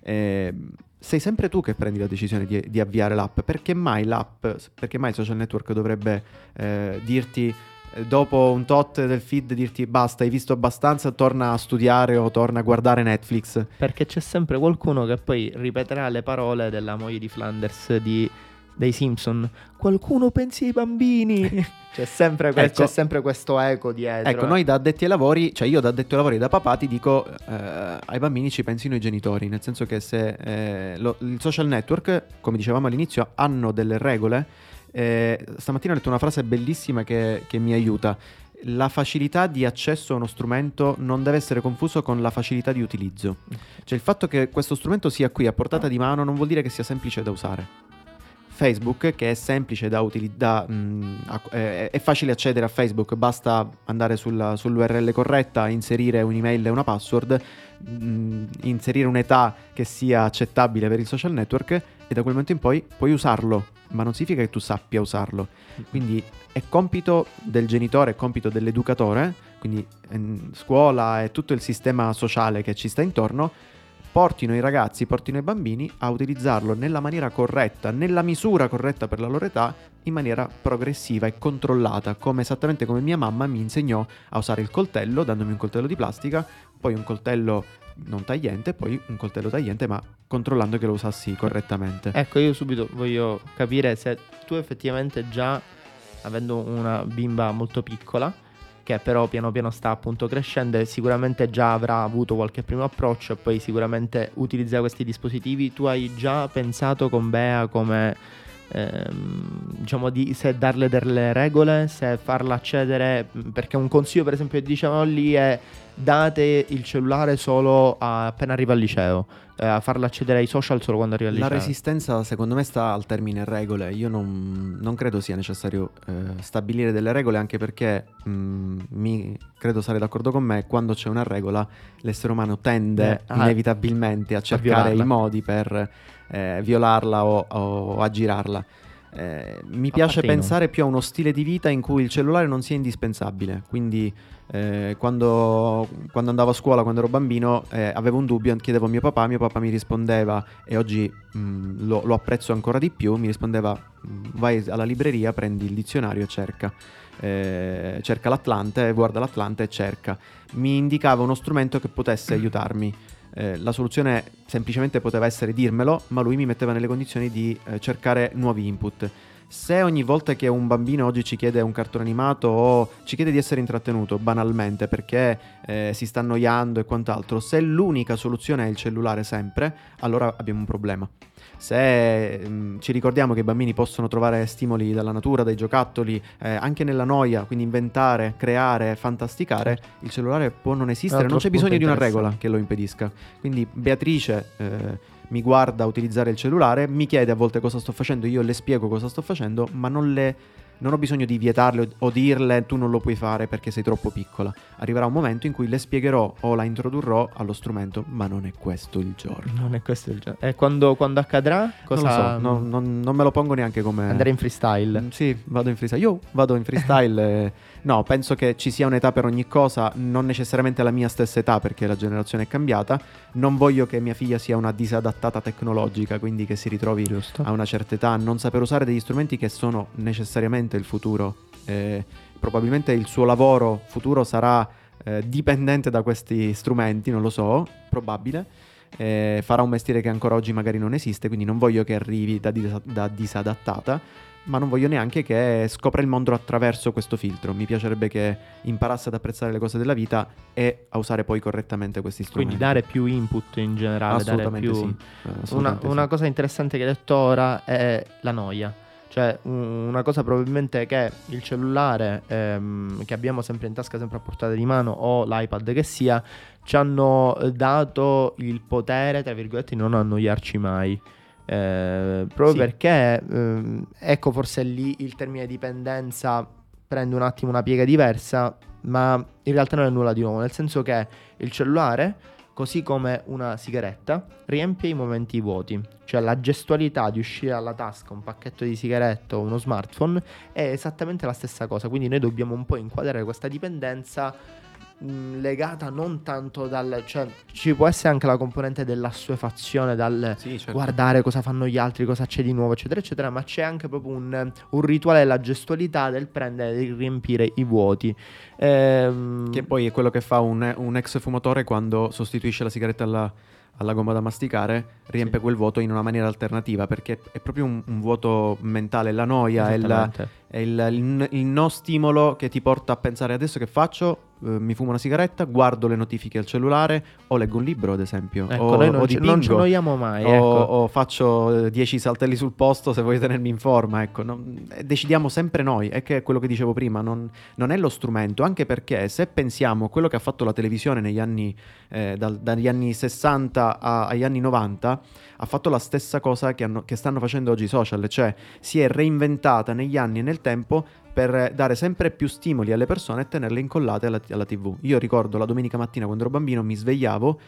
Eh, sei sempre tu che prendi la decisione di, di avviare l'app. Perché mai l'app, perché mai il social network dovrebbe eh, dirti eh, dopo un tot del feed dirti basta, hai visto abbastanza, torna a studiare o torna a guardare Netflix. Perché c'è sempre qualcuno che poi ripeterà le parole della moglie di Flanders di, dei Simpson. Qualcuno pensi ai bambini. [LAUGHS] c'è, sempre que- Ecco. c'è sempre questo eco dietro. Ecco, noi da addetti ai lavori, cioè io da addetto ai lavori da papà ti dico eh, ai bambini ci pensino i genitori, nel senso che se eh, lo- il social network, come dicevamo all'inizio, hanno delle regole. Eh, stamattina ho letto una frase bellissima che, che mi aiuta. La facilità di accesso a uno strumento non deve essere confuso con la facilità di utilizzo. Cioè il fatto che questo strumento sia qui a portata di mano non vuol dire che sia semplice da usare. Facebook, che è semplice da utilizzare, è, è facile accedere a Facebook, basta andare sulla- sull'URL corretta, inserire un'email e una password, mh, inserire un'età che sia accettabile per il social network e da quel momento in poi puoi usarlo, ma non significa che tu sappia usarlo. Quindi è compito del genitore, è compito dell'educatore, quindi ehm, scuola e tutto il sistema sociale che ci sta intorno, portino i ragazzi, portino i bambini a utilizzarlo nella maniera corretta, nella misura corretta per la loro età, in maniera progressiva e controllata, come esattamente come mia mamma mi insegnò a usare il coltello, dandomi un coltello di plastica, poi un coltello non tagliente, poi un coltello tagliente, ma controllando che lo usassi correttamente. Ecco, io subito voglio capire se tu effettivamente già, avendo una bimba molto piccola, che però piano piano sta appunto crescendo e sicuramente già avrà avuto qualche primo approccio e poi sicuramente utilizza questi dispositivi, tu hai già pensato con Bea come ehm, diciamo di se darle delle regole, se farla accedere, perché un consiglio per esempio che dicevano lì è date il cellulare solo appena arriva al liceo, eh, a farla accedere ai social solo quando arriva al liceo. La resistenza secondo me sta al termine regole, io non, non credo sia necessario eh, stabilire delle regole anche perché mh, mi, credo sarei d'accordo con me, quando c'è una regola l'essere umano tende eh, ah, inevitabilmente a cercare i modi per eh, violarla o, o aggirarla. Eh, mi piace pensare più a uno stile di vita in cui il cellulare non sia indispensabile. Quindi, eh, quando, quando, andavo a scuola, quando ero bambino, eh, avevo un dubbio, chiedevo a mio papà, mio papà mi rispondeva, e oggi mh, mm, lo, lo, apprezzo ancora di più, mi rispondeva: mm, vai alla libreria, prendi il dizionario e cerca. Eh, cerca l'Atlante, guarda l'Atlante e cerca. Mi indicava uno strumento che potesse [CLEARS THROAT] aiutarmi. Eh, la soluzione semplicemente poteva essere dirmelo, ma lui mi metteva nelle condizioni di eh, cercare nuovi input. Se ogni volta che un bambino oggi ci chiede un cartone animato o ci chiede di essere intrattenuto banalmente perché eh, si sta annoiando e quant'altro, se l'unica soluzione è il cellulare sempre, allora abbiamo un problema. Se mh, mm, ci ricordiamo che i bambini possono trovare stimoli dalla natura, dai giocattoli, eh, anche nella noia, quindi inventare, creare, fantasticare, il cellulare può non esistere, non c'è bisogno di una regola che lo impedisca. Quindi Beatrice eh, mi guarda utilizzare il cellulare, mi chiede a volte cosa sto facendo, io le spiego cosa sto facendo, ma non le non ho bisogno di vietarle o dirle tu non lo puoi fare perché sei troppo piccola. Arriverà un momento in cui le spiegherò o la introdurrò allo strumento, ma non è questo il giorno. Non è questo il giorno. E quando, quando accadrà? Cosa... Non lo so, no, non, non, me lo pongo neanche come... Andare in freestyle? Mm, sì, vado in freestyle. Io vado in freestyle. [LAUGHS] No, penso che ci sia un'età per ogni cosa, non necessariamente la mia stessa età perché la generazione è cambiata. Non voglio che mia figlia sia una disadattata tecnologica, quindi che si ritrovi Giusto. a una certa età a non saper usare degli strumenti che sono necessariamente il futuro. Eh, probabilmente il suo lavoro futuro sarà eh, dipendente da questi strumenti, non lo so, probabile. Eh, farà un mestiere che ancora oggi magari non esiste, quindi non voglio che arrivi da, dis- da disadattata ma non voglio neanche che scopra il mondo attraverso questo filtro. Mi piacerebbe che imparasse ad apprezzare le cose della vita e a usare poi correttamente questi strumenti. Quindi dare più input in generale. Assolutamente più... sì. Assolutamente una, sì. una cosa interessante che hai detto ora è la noia. Cioè, una cosa probabilmente che il cellulare ehm, che abbiamo sempre in tasca, sempre a portata di mano, o l'iPad che sia, ci hanno dato il potere, tra virgolette, di non annoiarci mai. Eh, proprio sì. perché, ehm, ecco, forse lì il termine dipendenza prende un attimo una piega diversa, ma in realtà non è nulla di nuovo, nel senso che il cellulare, così come una sigaretta, riempie i momenti vuoti, cioè la gestualità di uscire dalla tasca un pacchetto di sigarette o uno smartphone è esattamente la stessa cosa, quindi noi dobbiamo un po' inquadrare questa dipendenza mh, legata non tanto dal... cioè ci può essere anche la componente dell'assuefazione dal sì, certo. guardare cosa fanno gli altri, cosa c'è di nuovo, eccetera, eccetera, ma c'è anche proprio un, un rituale della gestualità del prendere e riempire i vuoti. Ehm... Che poi è quello che fa un, un ex fumatore quando sostituisce la sigaretta alla alla gomma da masticare, riempie sì. quel vuoto in una maniera alternativa perché è proprio un, un vuoto mentale, la noia, è, la, è il, il, il, no stimolo che ti porta a pensare adesso che faccio? Eh, mi fumo una sigaretta, guardo le notifiche al cellulare o leggo un libro, ad esempio. Ecco, o, noi non, o ci, non ci annoiamo mai. O, ecco. o faccio 10 eh, saltelli sul posto se voglio tenermi in forma. Ecco. Non, eh, decidiamo sempre noi, è che è quello che dicevo prima, non, non, è lo strumento, anche perché se pensiamo a quello che ha fatto la televisione negli anni, eh, dal, dagli anni 60 a, agli anni 90, ha fatto la stessa cosa che, hanno, che stanno facendo oggi i social, cioè si è reinventata negli anni e nel tempo per dare sempre più stimoli alle persone e tenerle incollate alla, alla TV. Io ricordo la domenica mattina quando ero bambino mi svegliavo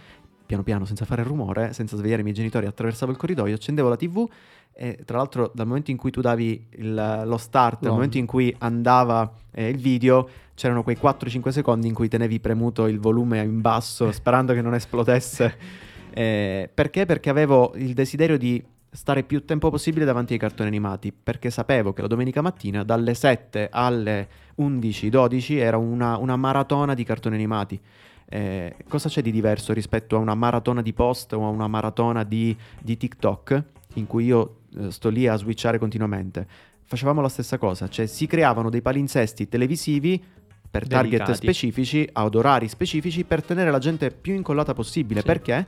piano piano, senza fare rumore, senza svegliare i miei genitori, attraversavo il corridoio, accendevo la TV e tra l'altro dal momento in cui tu davi il, lo start, no. dal momento in cui andava eh, il video, c'erano quei 4-5 secondi in cui tenevi premuto il volume in basso sperando che non esplodesse [LAUGHS] Eh, perché? Perché avevo il desiderio di stare più tempo possibile davanti ai cartoni animati, perché sapevo che la domenica mattina dalle 7 alle 11-12 era una, una maratona di cartoni animati. Eh, cosa c'è di diverso rispetto a una maratona di post o a una maratona di, di TikTok in cui io eh, sto lì a switchare continuamente? Facevamo la stessa cosa, cioè si creavano dei palinsesti televisivi per target Dedicati. specifici, ad orari specifici, per tenere la gente più incollata possibile. Sì. Perché?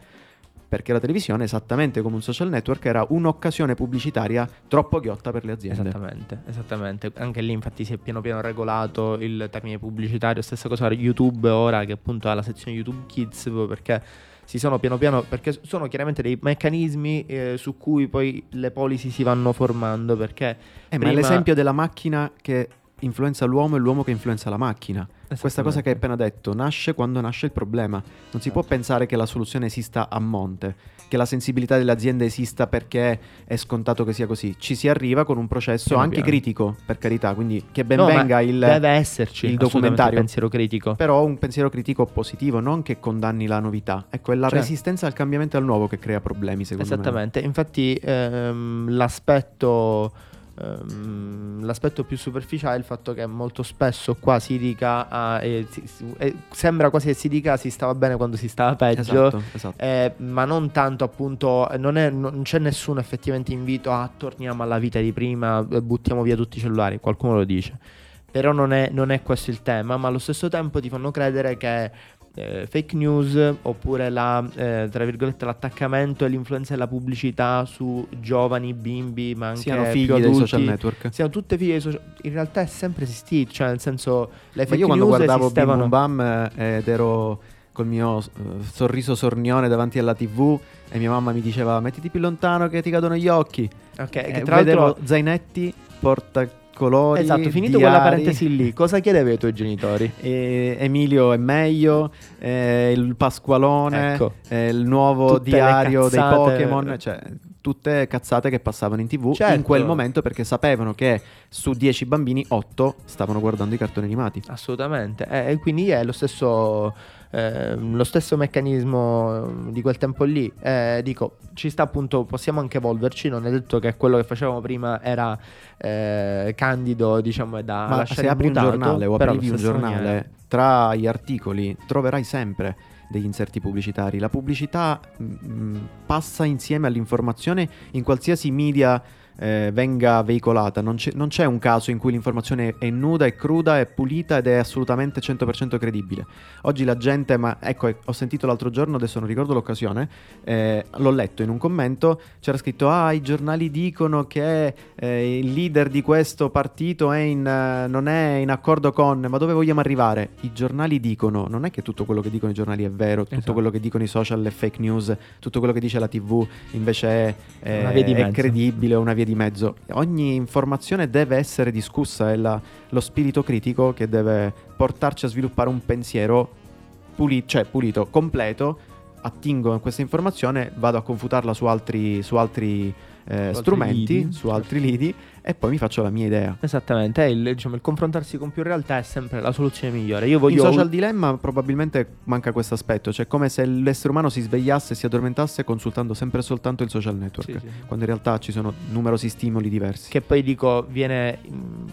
Perché la televisione, esattamente come un social network, era un'occasione pubblicitaria troppo ghiotta per le aziende. Esattamente, esattamente. Anche lì infatti si è piano piano regolato il termine pubblicitario. Stessa cosa YouTube ora che appunto ha la sezione YouTube Kids perché si sono piano piano perché sono chiaramente dei meccanismi eh, su cui poi le policy si vanno formando perché Eh, ma prima- è l'esempio della macchina che influenza l'uomo e l'uomo che influenza la macchina. Questa cosa che hai appena detto nasce quando nasce il problema. Non si può Certo. pensare che la soluzione esista a monte, che la sensibilità delle aziende esista perché è scontato che sia così. Ci si arriva con un processo Piano anche piano. critico, per carità, quindi che ben No, venga il, deve esserci il documentario. il pensiero critico. però un pensiero critico positivo, non che condanni la novità. Ecco, è la Certo. resistenza al cambiamento e al nuovo che crea problemi, secondo me. Esattamente, infatti ehm, l'aspetto, ehm, l'aspetto più superficiale è il fatto che molto spesso qua si dica, ah, eh, si- eh, sembra quasi che si dica si stava bene quando si stava peggio. Esatto, esatto. Eh, ma non tanto appunto, non, è- non c'è nessun effettivamente invito a torniamo alla vita di prima, eh, buttiamo via tutti i cellulari, qualcuno lo dice. Però non è, non è questo il tema, ma allo stesso tempo ti fanno credere che eh, fake news oppure la, eh, tra virgolette, l'attaccamento e l'influenza della pubblicità su giovani, bimbi, ma anche Siano più figli dei adulti, social network. Siano tutte figlie dei social In realtà è sempre esistito, cioè nel senso le fake io quando news guardavo Bim esistevano. Bum Bam eh, ed ero col mio eh, sorriso sornione davanti alla tv e mia mamma mi diceva mettiti più lontano che ti cadono gli occhi. Ok, che E tra l'altro vedevo zainetti, portacolori, Esatto, finito quella diari, parentesi lì, cosa chiedevi ai tuoi genitori? e Emilio è meglio, eh, il Pasqualone, Ecco. eh, il nuovo Tutte diario dei. Pokémon, cioè tutte cazzate che passavano in tv Certo. in quel momento perché sapevano che su 10 bambini 8 stavano guardando i cartoni animati. Assolutamente, Eh, e quindi è lo stesso, eh, lo stesso meccanismo eh, di quel tempo lì. Eh, dico, ci sta appunto, possiamo anche evolverci, non è detto che quello che facevamo prima era eh, candido, diciamo, e da Ma lasciare se apri un giornale o aprivi un giornale, maniera- tra gli articoli troverai sempre degli inserti pubblicitari. La pubblicità mm, passa insieme all'informazione in qualsiasi media eh, venga veicolata. Non c'è, non c'è un caso in cui l'informazione è nuda, è cruda, è pulita ed è assolutamente 100% credibile. Oggi la gente, ma ecco, eh, ho sentito l'altro giorno, adesso non ricordo l'occasione, eh, l'ho letto in un commento, c'era scritto, ah, i giornali dicono che eh, il leader di questo partito è in, eh, non è in accordo con, ma dove vogliamo arrivare? I giornali dicono, non è che tutto quello che dicono i giornali è vero, tutto Esatto. quello che dicono i social è fake news, tutto quello che dice la tv invece è, eh, Una via di è credibile, è una via di mezzo. Ogni informazione deve essere discussa, è la- lo spirito critico che deve portarci a sviluppare un pensiero pulito, cioè pulito, completo. Attingo questa informazione, vado a confutarla su altri, su altri eh, altri strumenti, lidi. su altri lidi e poi mi faccio la mia idea. Esattamente, il, diciamo, il confrontarsi con più realtà è sempre la soluzione migliore. Io In voglio social dilemma probabilmente manca questo aspetto, cioè come se l'essere umano si svegliasse e si addormentasse consultando sempre e soltanto il social network, Sì, sì, quando in realtà ci sono numerosi stimoli diversi. Che poi dico, viene,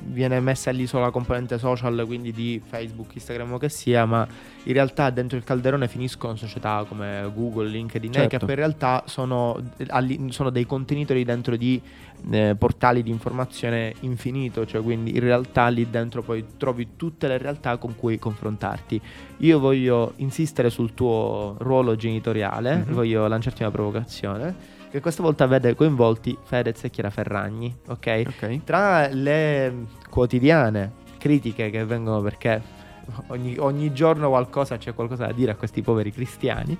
viene messa lì solo la componente social, quindi di Facebook, Instagram o che sia, ma in realtà dentro il calderone finiscono società come Google, LinkedIn, eh, Certo. che poi in realtà sono, alli- sono dei contenitori dentro di eh, portali di informazione infinito, cioè quindi in realtà lì dentro poi trovi tutte le realtà con cui confrontarti. Io voglio insistere sul tuo ruolo genitoriale, Mhm. voglio lanciarti una provocazione che questa volta vede coinvolti Fedez e Chiara Ferragni, ok? Ok? Tra le quotidiane critiche che vengono perché ogni, ogni giorno qualcosa c'è qualcosa da dire a questi poveri cristiani,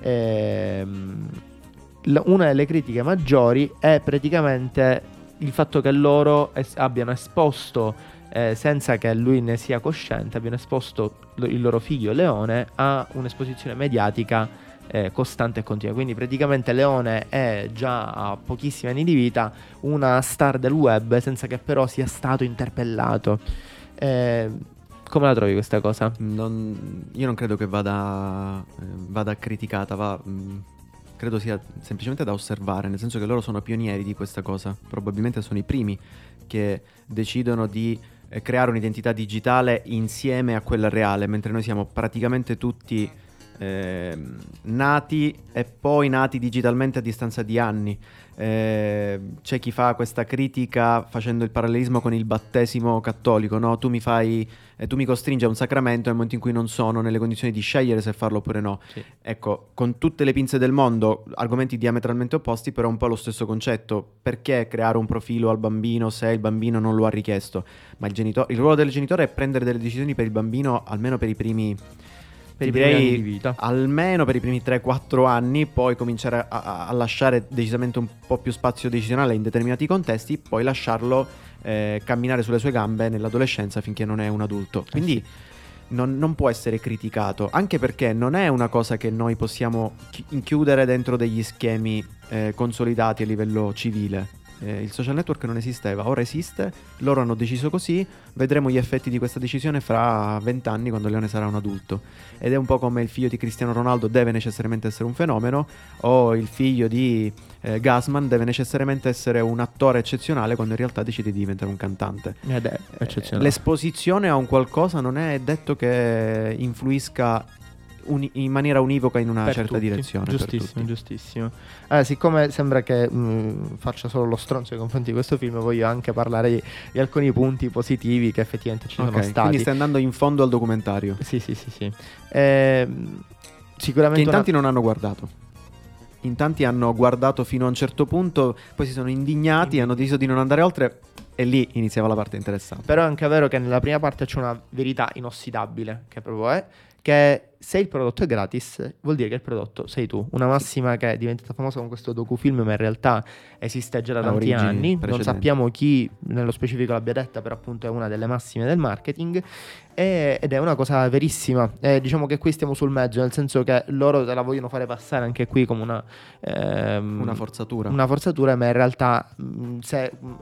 ehm, una delle critiche maggiori è praticamente il fatto che loro es- abbiano esposto, eh, senza che lui ne sia cosciente, abbiano esposto lo- il loro figlio Leone a un'esposizione mediatica eh, costante e continua. Quindi praticamente Leone è già a pochissimi anni di vita una star del web senza che però sia stato interpellato. Eh, come la trovi questa cosa? Non- io non credo che vada, eh, vada criticata, va, mm, credo sia semplicemente da osservare, nel senso che loro sono pionieri di questa cosa, probabilmente sono i primi che decidono di eh, creare un'identità digitale insieme a quella reale, mentre noi siamo praticamente tutti eh, nati e poi nati digitalmente a distanza di anni. Eh, c'è chi fa questa critica facendo il parallelismo con il battesimo cattolico, no? tu, mi fai, eh, tu mi costringi a un sacramento nel momento in cui non sono nelle condizioni di scegliere se farlo oppure no. Sì. Ecco, con tutte le pinze del mondo, argomenti diametralmente opposti, però un po' lo stesso concetto. Perché creare un profilo al bambino se il bambino non lo ha richiesto? Ma il, genito- il ruolo del genitore è prendere delle decisioni per il bambino almeno per i primi Per i primi anni di vita. almeno per i primi 3-4 anni, poi cominciare a, a- lasciare decisamente un po' più spazio decisionale in determinati contesti, poi lasciarlo eh, camminare sulle sue gambe nell'adolescenza finché non è un adulto. Quindi non, non può essere criticato, anche perché non è una cosa che noi possiamo chi- chiudere dentro degli schemi eh, consolidati a livello civile. Eh, il social network non esisteva, ora esiste, loro hanno deciso così, vedremo gli effetti di questa decisione fra vent'anni quando Leone sarà un adulto. Ed è un po' come il figlio di Cristiano Ronaldo deve necessariamente essere un fenomeno, o il figlio di eh, Gasman deve necessariamente essere un attore eccezionale quando in realtà decide di diventare un cantante. Ed è Eh, eccezionale. L'esposizione a un qualcosa non è detto che influisca uni- in maniera univoca in una Per certa tutti. direzione. per Giustissimo, tutti. giustissimo. Eh, siccome sembra che mh, faccia solo lo stronzo nei confronti di questo film, voglio anche parlare di, di alcuni punti positivi che effettivamente ci Ok, sono stati. quindi stai andando in fondo al documentario. Sì, sì, sì, sì. Che sicuramente in una- tanti non hanno guardato. In tanti hanno guardato fino a un certo punto, poi si sono indignati, hanno deciso di non andare oltre e lì iniziava la parte interessante. Però è anche vero che nella prima parte c'è una verità inossidabile, che proprio è, che se il prodotto è gratis, vuol dire che il prodotto sei tu. Una massima che è diventata famosa con questo docufilm, ma in realtà esiste già da tanti origini anni. Non precedenti. sappiamo chi nello specifico l'abbia detta, però appunto è una delle massime del marketing. e- ed è una cosa verissima. Eh, diciamo che qui stiamo sul mezzo, nel senso che loro te la vogliono fare passare anche qui come una... ehm, Una forzatura. una forzatura, ma in realtà mh, se, mh,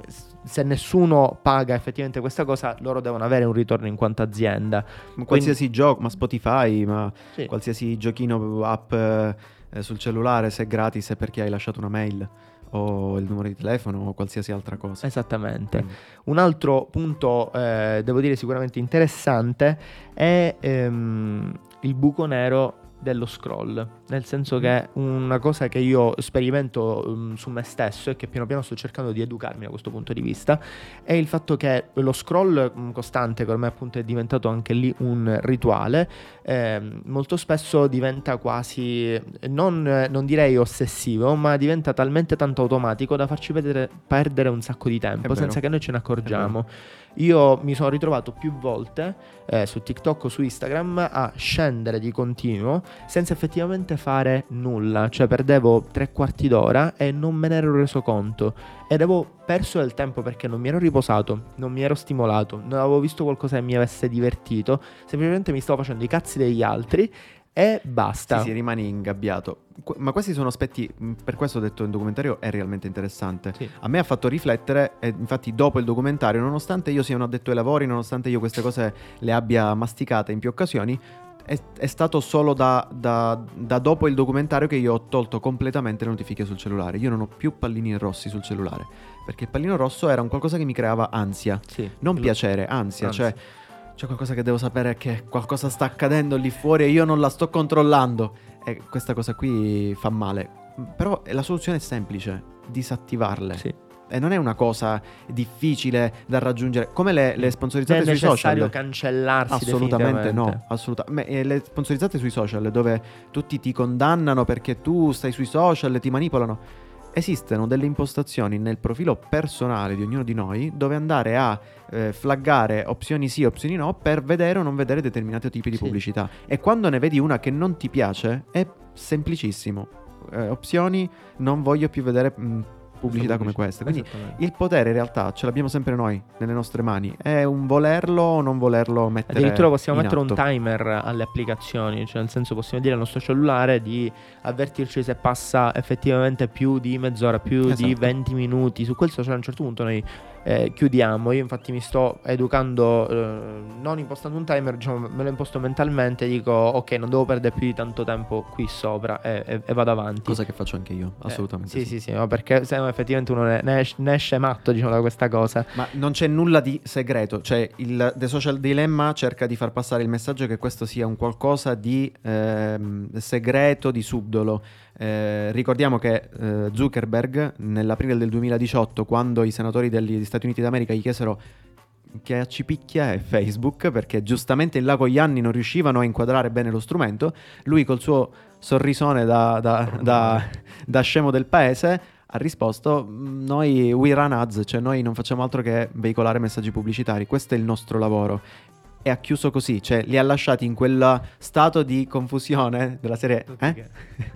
se nessuno paga effettivamente questa cosa, loro devono avere un ritorno in quanto azienda. Qualsiasi gioco, ma Spotify, ma Sì. qualsiasi giochino app eh, sul cellulare, se è gratis è perché hai lasciato una mail o il numero di telefono o qualsiasi altra cosa. Esattamente. Mm. Un altro punto, eh, devo dire sicuramente interessante, è ehm, il buco nero dello scroll, nel senso che una cosa che io sperimento mm, su me stesso e che piano piano sto cercando di educarmi da questo punto di vista è il fatto che lo scroll mm, costante, che ormai appunto è diventato anche lì un rituale, ehm, molto spesso diventa quasi, eh, non, eh, non direi ossessivo, ma diventa talmente tanto automatico da farci vedere- perdere un sacco di tempo senza che noi ce ne accorgiamo. Io mi sono ritrovato più volte eh, su TikTok o su Instagram a scendere di continuo senza effettivamente fare nulla, cioè perdevo tre quarti d'ora e non me ne ero reso conto. Ed avevo perso del tempo perché non mi ero riposato, non mi ero stimolato, non avevo visto qualcosa che mi avesse divertito, semplicemente mi stavo facendo i cazzi degli altri e basta. Sì, sì, rimani ingabbiato. Qu- ma questi sono aspetti, per questo ho detto il documentario è realmente interessante. Sì. A me ha fatto riflettere, e infatti dopo il documentario, nonostante io sia un addetto ai lavori, nonostante io queste cose le abbia masticate in più occasioni, è, è stato solo da, da- da dopo il documentario che io ho tolto completamente le notifiche sul cellulare. Io non ho più pallini rossi sul cellulare, perché il pallino rosso era un qualcosa che mi creava ansia, Sì. non piacere, ansia, Ansia. cioè c'è qualcosa che devo sapere che qualcosa sta accadendo lì fuori e io non la sto controllando. E questa cosa qui fa male. Però la soluzione è semplice, disattivarle. Sì. E non è una cosa difficile da raggiungere. Come le, le Non sponsorizzate è sui necessario social. cancellarsi Assolutamente no, assolutamente. Le sponsorizzate sui social dove tutti ti condannano perché tu stai sui social e ti manipolano. Esistono delle impostazioni nel profilo personale di ognuno di noi dove andare a eh, flaggare opzioni sì, opzioni no per vedere o non vedere determinati tipi di Sì. pubblicità. E quando ne vedi una che non ti piace è semplicissimo. Eh, opzioni, non voglio più vedere mh, pubblicità come queste. Quindi il potere in realtà ce l'abbiamo sempre noi nelle nostre mani. È un volerlo o non volerlo mettere Addirittura possiamo mettere un atto. timer alle applicazioni, cioè nel senso possiamo dire al nostro cellulare di avvertirci se passa effettivamente più di mezz'ora, più di Esatto. 20 minuti. Su quel social a un certo punto noi eh, chiudiamo. Io infatti mi sto educando, eh, non impostando un timer, diciamo, me lo imposto mentalmente, dico ok, non devo perdere più di tanto tempo qui sopra e, e, e vado avanti. Cosa che faccio anche io, assolutamente. Eh, sì, sì, sì, no, perché se no effettivamente uno ne, ne, esce, ne, esce, matto diciamo, da questa cosa. Ma non c'è nulla di segreto, cioè il The Social Dilemma cerca di far passare il messaggio che questo sia un qualcosa di ehm, segreto, di subdolo. Eh, ricordiamo che eh, Zuckerberg nell'aprile del 2018, quando i senatori degli Stati Uniti d'America gli chiesero che ci picchia è Facebook, perché giustamente là con gli anni non riuscivano a inquadrare bene lo strumento, lui col suo sorrisone da, da, da, da scemo del paese ha risposto noi we run ads, cioè noi non facciamo altro che veicolare messaggi pubblicitari, questo è il nostro lavoro e ha chiuso così, cioè li ha lasciati in quel stato di confusione della serie. Eh?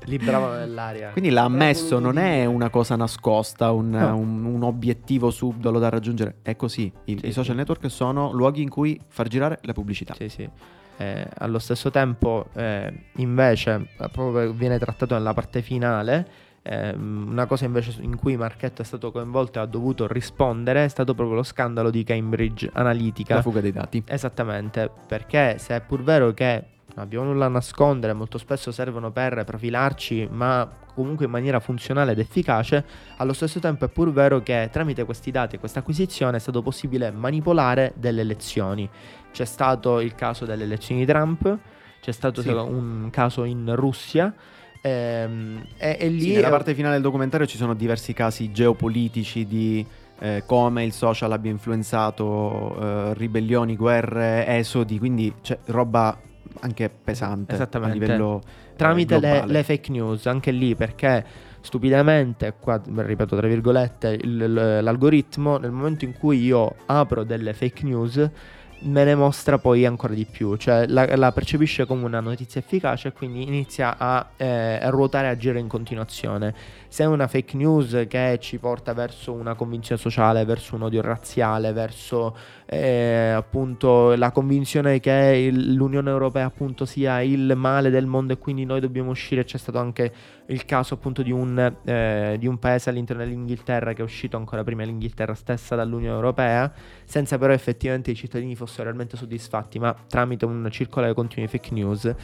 Libravano nell'aria. Quindi l'ha ammesso, non è una cosa nascosta, un, no. un, un, obiettivo subdolo da raggiungere, è così. I, sì, i social sì. network sono luoghi in cui far girare la pubblicità. Sì, sì. Eh, allo stesso tempo, eh, invece, proprio viene trattato nella parte finale eh, una cosa invece in cui Marchetto è stato coinvolto e ha dovuto rispondere è stato proprio lo scandalo di Cambridge Analytica. La fuga dei dati. Esattamente, perché se è pur vero che non abbiamo nulla da nascondere, molto spesso servono per profilarci, ma comunque in maniera funzionale ed efficace, allo stesso tempo è pur vero che tramite questi dati e questa acquisizione è stato possibile manipolare delle elezioni. C'è stato il caso delle elezioni di Trump, c'è stato sì. un caso in Russia Ehm, e, e, lì sì, nella parte finale del documentario ci sono diversi casi geopolitici di eh, come il social abbia influenzato eh, ribellioni, guerre, esodi, quindi c'è roba anche pesante a livello tramite le, le, fake news, anche lì perché stupidamente, qua ripeto tra virgolette, il, l'algoritmo nel momento in cui io apro delle fake news me ne mostra poi ancora di più, cioè la, la percepisce come una notizia efficace e quindi inizia a, eh, ruotare e a girare in continuazione. Se è una fake news che ci porta verso una convinzione sociale, verso un odio razziale, verso eh, appunto la convinzione che il, l'Unione Europea appunto sia il male del mondo e quindi noi dobbiamo uscire, c'è stato anche il caso appunto di un, eh, di un paese all'interno dell'Inghilterra che è uscito ancora prima l'Inghilterra stessa dall'Unione Europea, senza però effettivamente i cittadini fossero realmente soddisfatti, ma tramite un circolare continuo di fake news.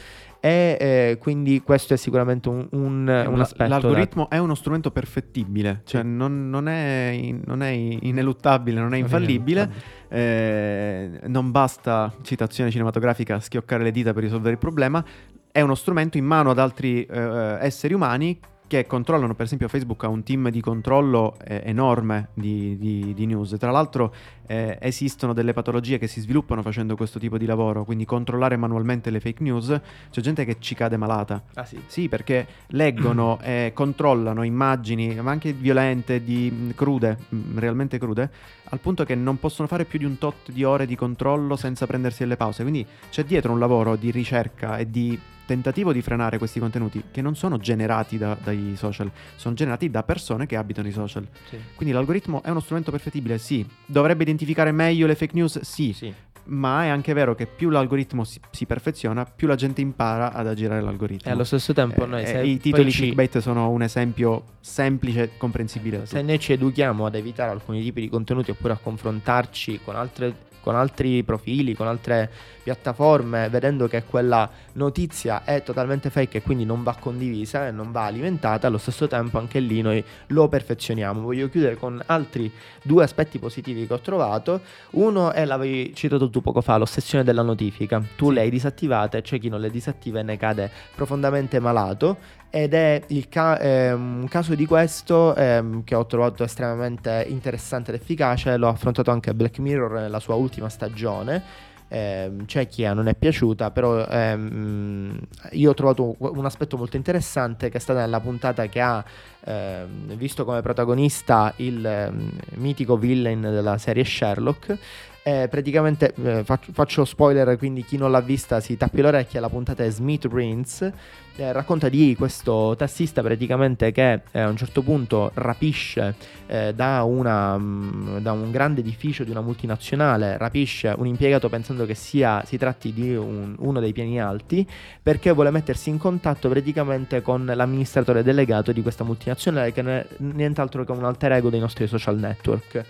E eh, quindi questo è sicuramente un, un, un aspetto. L'algoritmo da... è uno strumento perfettibile, cioè non, non, è, in, non, è, ineluttabile, non è infallibile. Eh, non basta, citazione cinematografica, schioccare le dita per risolvere il problema è uno strumento in mano ad altri eh, esseri umani che controllano, per esempio Facebook ha un team di controllo eh, enorme di, di, di, news. Tra l'altro eh, esistono delle patologie che si sviluppano facendo questo tipo di lavoro, quindi controllare manualmente le fake news. C'è gente che ci cade malata. Ah sì? Sì, perché leggono [CLEARS THROAT] e controllano immagini, ma anche violente, di, mh, crude, mh, realmente crude, al punto che non possono fare più di un tot di ore di controllo senza prendersi delle pause. Quindi c'è dietro un lavoro di ricerca e di tentativo di frenare questi contenuti che non sono generati da, dai social, sono generati da persone che abitano i social. Sì. Quindi l'algoritmo è uno strumento perfettibile, sì. Dovrebbe identificare meglio le fake news, sì. sì. Ma è anche vero che più l'algoritmo si, si, perfeziona, più la gente impara ad aggirare l'algoritmo. E allo stesso tempo noi eh, I titoli ci... clickbait sono un esempio semplice, e comprensibile. Se noi ci educhiamo ad evitare alcuni tipi di contenuti oppure a confrontarci con altre con altri profili, con altre piattaforme, vedendo che quella notizia è totalmente fake e quindi non va condivisa e non va alimentata, allo stesso tempo anche lì noi lo perfezioniamo. Voglio chiudere con altri due aspetti positivi che ho trovato. Uno è, l'avevi citato tu poco fa, l'ossessione della notifica. Tu sì. le hai disattivate, c'è chi non le disattiva e ne cade profondamente malato ed è ca- eh, un caso di questo eh, che ho trovato estremamente interessante ed efficace, l'ho affrontato anche Black Mirror nella sua ultima stagione. Eh, c'è chi non è piaciuta, però ehm, io ho trovato un aspetto molto interessante che è stata nella puntata che ha ehm, visto come protagonista il ehm, mitico villain della serie Sherlock eh, praticamente eh, faccio, faccio, spoiler, quindi chi non l'ha vista si tappi l'orecchia. La puntata è Smith Prince. Eh, racconta di questo tassista praticamente che eh, a un certo punto rapisce eh, da, una, mm, da, un grande edificio di una multinazionale, rapisce un impiegato pensando che sia, si tratti di un, uno dei piani alti perché vuole mettersi in contatto praticamente con l'amministratore delegato di questa multinazionale che non è nient'altro che un alter ego dei nostri social network.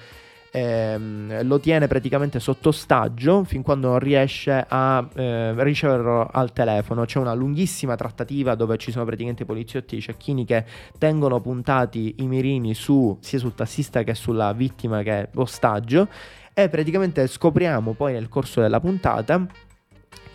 Ehm, lo tiene praticamente sotto ostaggio fin quando non riesce a eh, riceverlo al telefono. C'è una lunghissima trattativa dove ci sono praticamente poliziotti e cecchini che tengono puntati i mirini su, sia sul tassista che sulla vittima che è ostaggio e praticamente scopriamo poi nel corso della puntata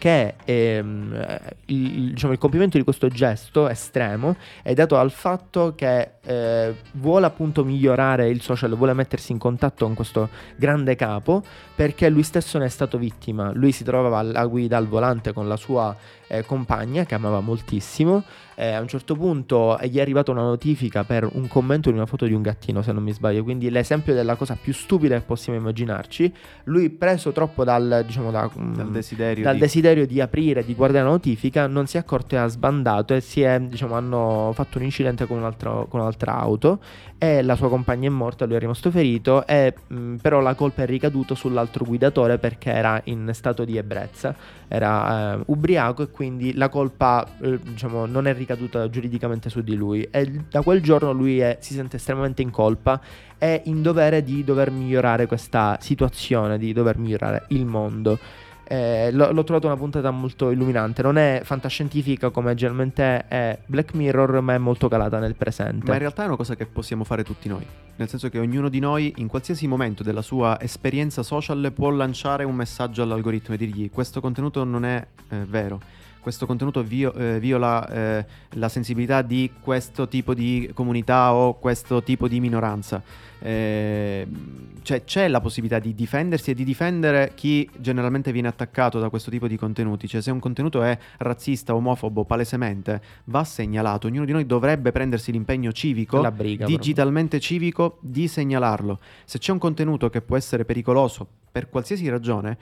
che ehm, il, diciamo, il, compimento di questo gesto estremo è dato dal fatto che eh, vuole appunto migliorare il social, vuole mettersi in contatto con questo grande capo perché lui stesso ne è stato vittima. Lui si trovava alla guida al volante con la sua eh, compagna che amava moltissimo. Eh, a un certo punto gli è arrivata una notifica per un commento di una foto di un gattino, se non mi sbaglio. Quindi l'esempio della cosa più stupida che possiamo immaginarci. Lui, preso troppo dal, diciamo, da, dal, desiderio, dal di... desiderio, di... aprire, di guardare la notifica, non si è accorto e ha sbandato. E si è, diciamo, hanno fatto un incidente con, un altro, con un'altra auto. E la sua compagna è morta, lui è rimasto ferito. E, mh, però la colpa è ricaduta sull'altro guidatore perché era in stato di ebbrezza, era eh, ubriaco e quindi la colpa eh, diciamo, non è ricaduta giuridicamente su di lui e da quel giorno lui è, si sente estremamente in colpa e in dovere di dover migliorare questa situazione, di dover migliorare il mondo. Eh, l'ho, l'ho trovato una puntata molto illuminante. Non è fantascientifica come generalmente è Black Mirror, ma è molto calata nel presente. Ma in realtà è una cosa che possiamo fare tutti noi. Nel senso che ognuno di noi, in qualsiasi momento della sua esperienza social, può lanciare un messaggio all'algoritmo e dirgli: Questo contenuto non è eh, vero questo contenuto vio- eh, viola eh, la sensibilità di questo tipo di comunità o questo tipo di minoranza. Eh, cioè c'è la possibilità di difendersi e di difendere chi generalmente viene attaccato da questo tipo di contenuti. Cioè se un contenuto è razzista, omofobo, palesemente, va segnalato. Ognuno di noi dovrebbe prendersi l'impegno civico, briga, digitalmente proprio. civico, di segnalarlo. Se c'è un contenuto che può essere pericoloso per qualsiasi ragione,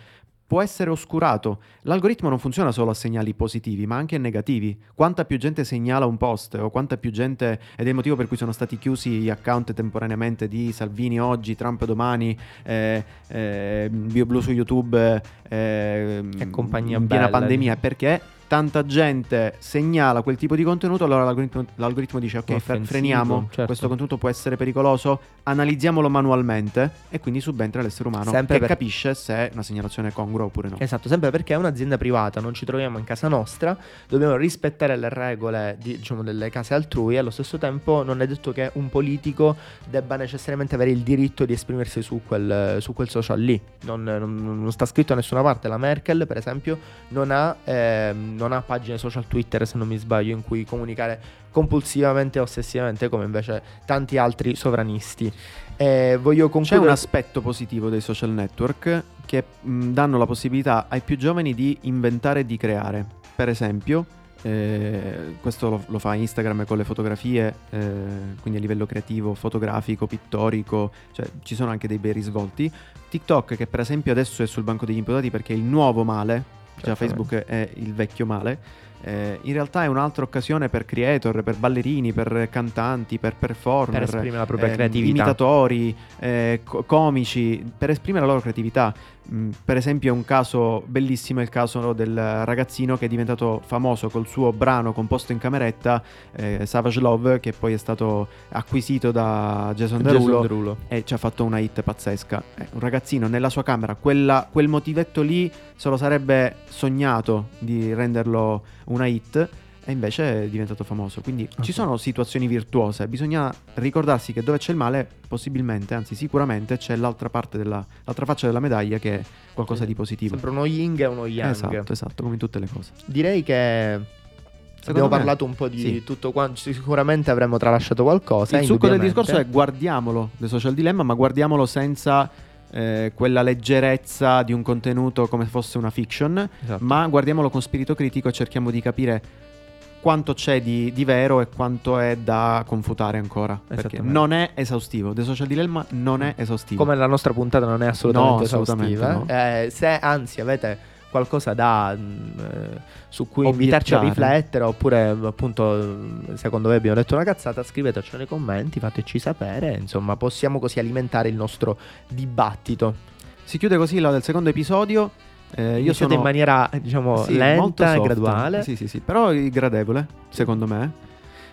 può essere oscurato. L'algoritmo non funziona solo a segnali positivi, ma anche negativi. Quanta più gente segnala un post o quanta più gente, ed è il motivo per cui sono stati chiusi gli account temporaneamente di Salvini oggi, Trump domani, eh, eh, BioBlu su YouTube eh, e compagnia in piena bella, pandemia, perché tanta gente segnala quel tipo di contenuto, allora l'algoritmo, l'algoritmo dice ok, Offensivo, freniamo, certo. questo contenuto può essere pericoloso, analizziamolo manualmente e quindi subentra l'essere umano Sempre che per- capisce se è una segnalazione è congrua oppure no. Esatto, sempre perché è un'azienda privata, non ci troviamo in casa nostra, dobbiamo rispettare le regole di- diciamo, delle case altrui e allo stesso tempo non è detto che un politico debba necessariamente avere il diritto di esprimersi su quel, su quel social lì. Non, non- non sta scritto da nessuna parte. La Merkel, per esempio, non ha, ehm, non ha pagine social Twitter, se non mi sbaglio, in cui comunicare compulsivamente e ossessivamente come invece tanti altri sovranisti. E voglio C'è concludere... un aspetto positivo dei social network che mh, danno la possibilità ai più giovani di inventare e di creare. Per esempio, eh, questo lo, lo fa Instagram con le fotografie, eh, quindi a livello creativo, fotografico, pittorico, cioè ci sono anche dei bei risvolti. TikTok, che per esempio adesso è sul banco degli imputati perché è il nuovo male, Certamente. Facebook è il vecchio male. eh, in realtà è un'altra occasione per creator, per ballerini, per cantanti, per performer, Per esprimere la propria eh, creatività. imitatori, eh, co- comici, per esprimere la loro creatività. Mm, per esempio, un caso bellissimo è il caso del ragazzino che è diventato famoso col suo brano composto in cameretta, eh, Savage Love, che poi è stato acquisito da Jason Jason Derulo Derulo. e ci ha fatto una hit pazzesca. Eh, un ragazzino nella sua camera, quella- quel motivetto lì se lo sarebbe sognato di renderlo una hit. E invece è diventato famoso. Quindi Ok. ci sono situazioni virtuose. Bisogna ricordarsi che dove c'è il male, possibilmente, anzi, sicuramente c'è l'altra parte della l'altra faccia della medaglia che è qualcosa di positivo. Sempre uno yin e uno yang. Esatto, esatto, come in tutte le cose. Direi che Secondo abbiamo me- parlato un po' di sì. tutto quanto. Sicuramente avremo tralasciato qualcosa. Il succo del discorso è guardiamolo, The Social Dilemma, ma guardiamolo senza eh, quella leggerezza di un contenuto come fosse una fiction, Esatto. ma guardiamolo con spirito critico e cerchiamo di capire quanto c'è di, di vero e quanto è da confutare ancora. Perché non è esaustivo. The Social Dilemma non è esaustivo. Come la nostra puntata non è assolutamente No, assolutamente esaustiva. eh, se anzi avete qualcosa da mm, eh, su cui invitarci a Obiettare. riflettere oppure appunto mm, secondo voi abbiamo detto una cazzata scrivetecelo nei commenti fateci sapere insomma possiamo così alimentare il nostro dibattito Si chiude così la del secondo episodio. Eh, io sono in maniera diciamo Sì, lenta e graduale Sì, sì, sì, però gradevole, secondo me.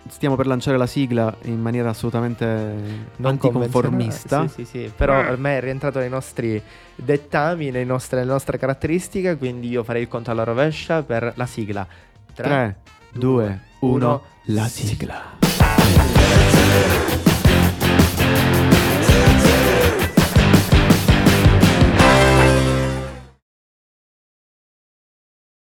stiamo per lanciare la sigla in maniera assolutamente Non anticonformista. convenzionale. Sì, sì, sì. Però ormai è rientrato nei nostri dettami, nei nostre- nelle nostre caratteristiche. Quindi io farei il conto alla rovescia per la sigla. 3, 2, 1, uno, la sigla. sigla.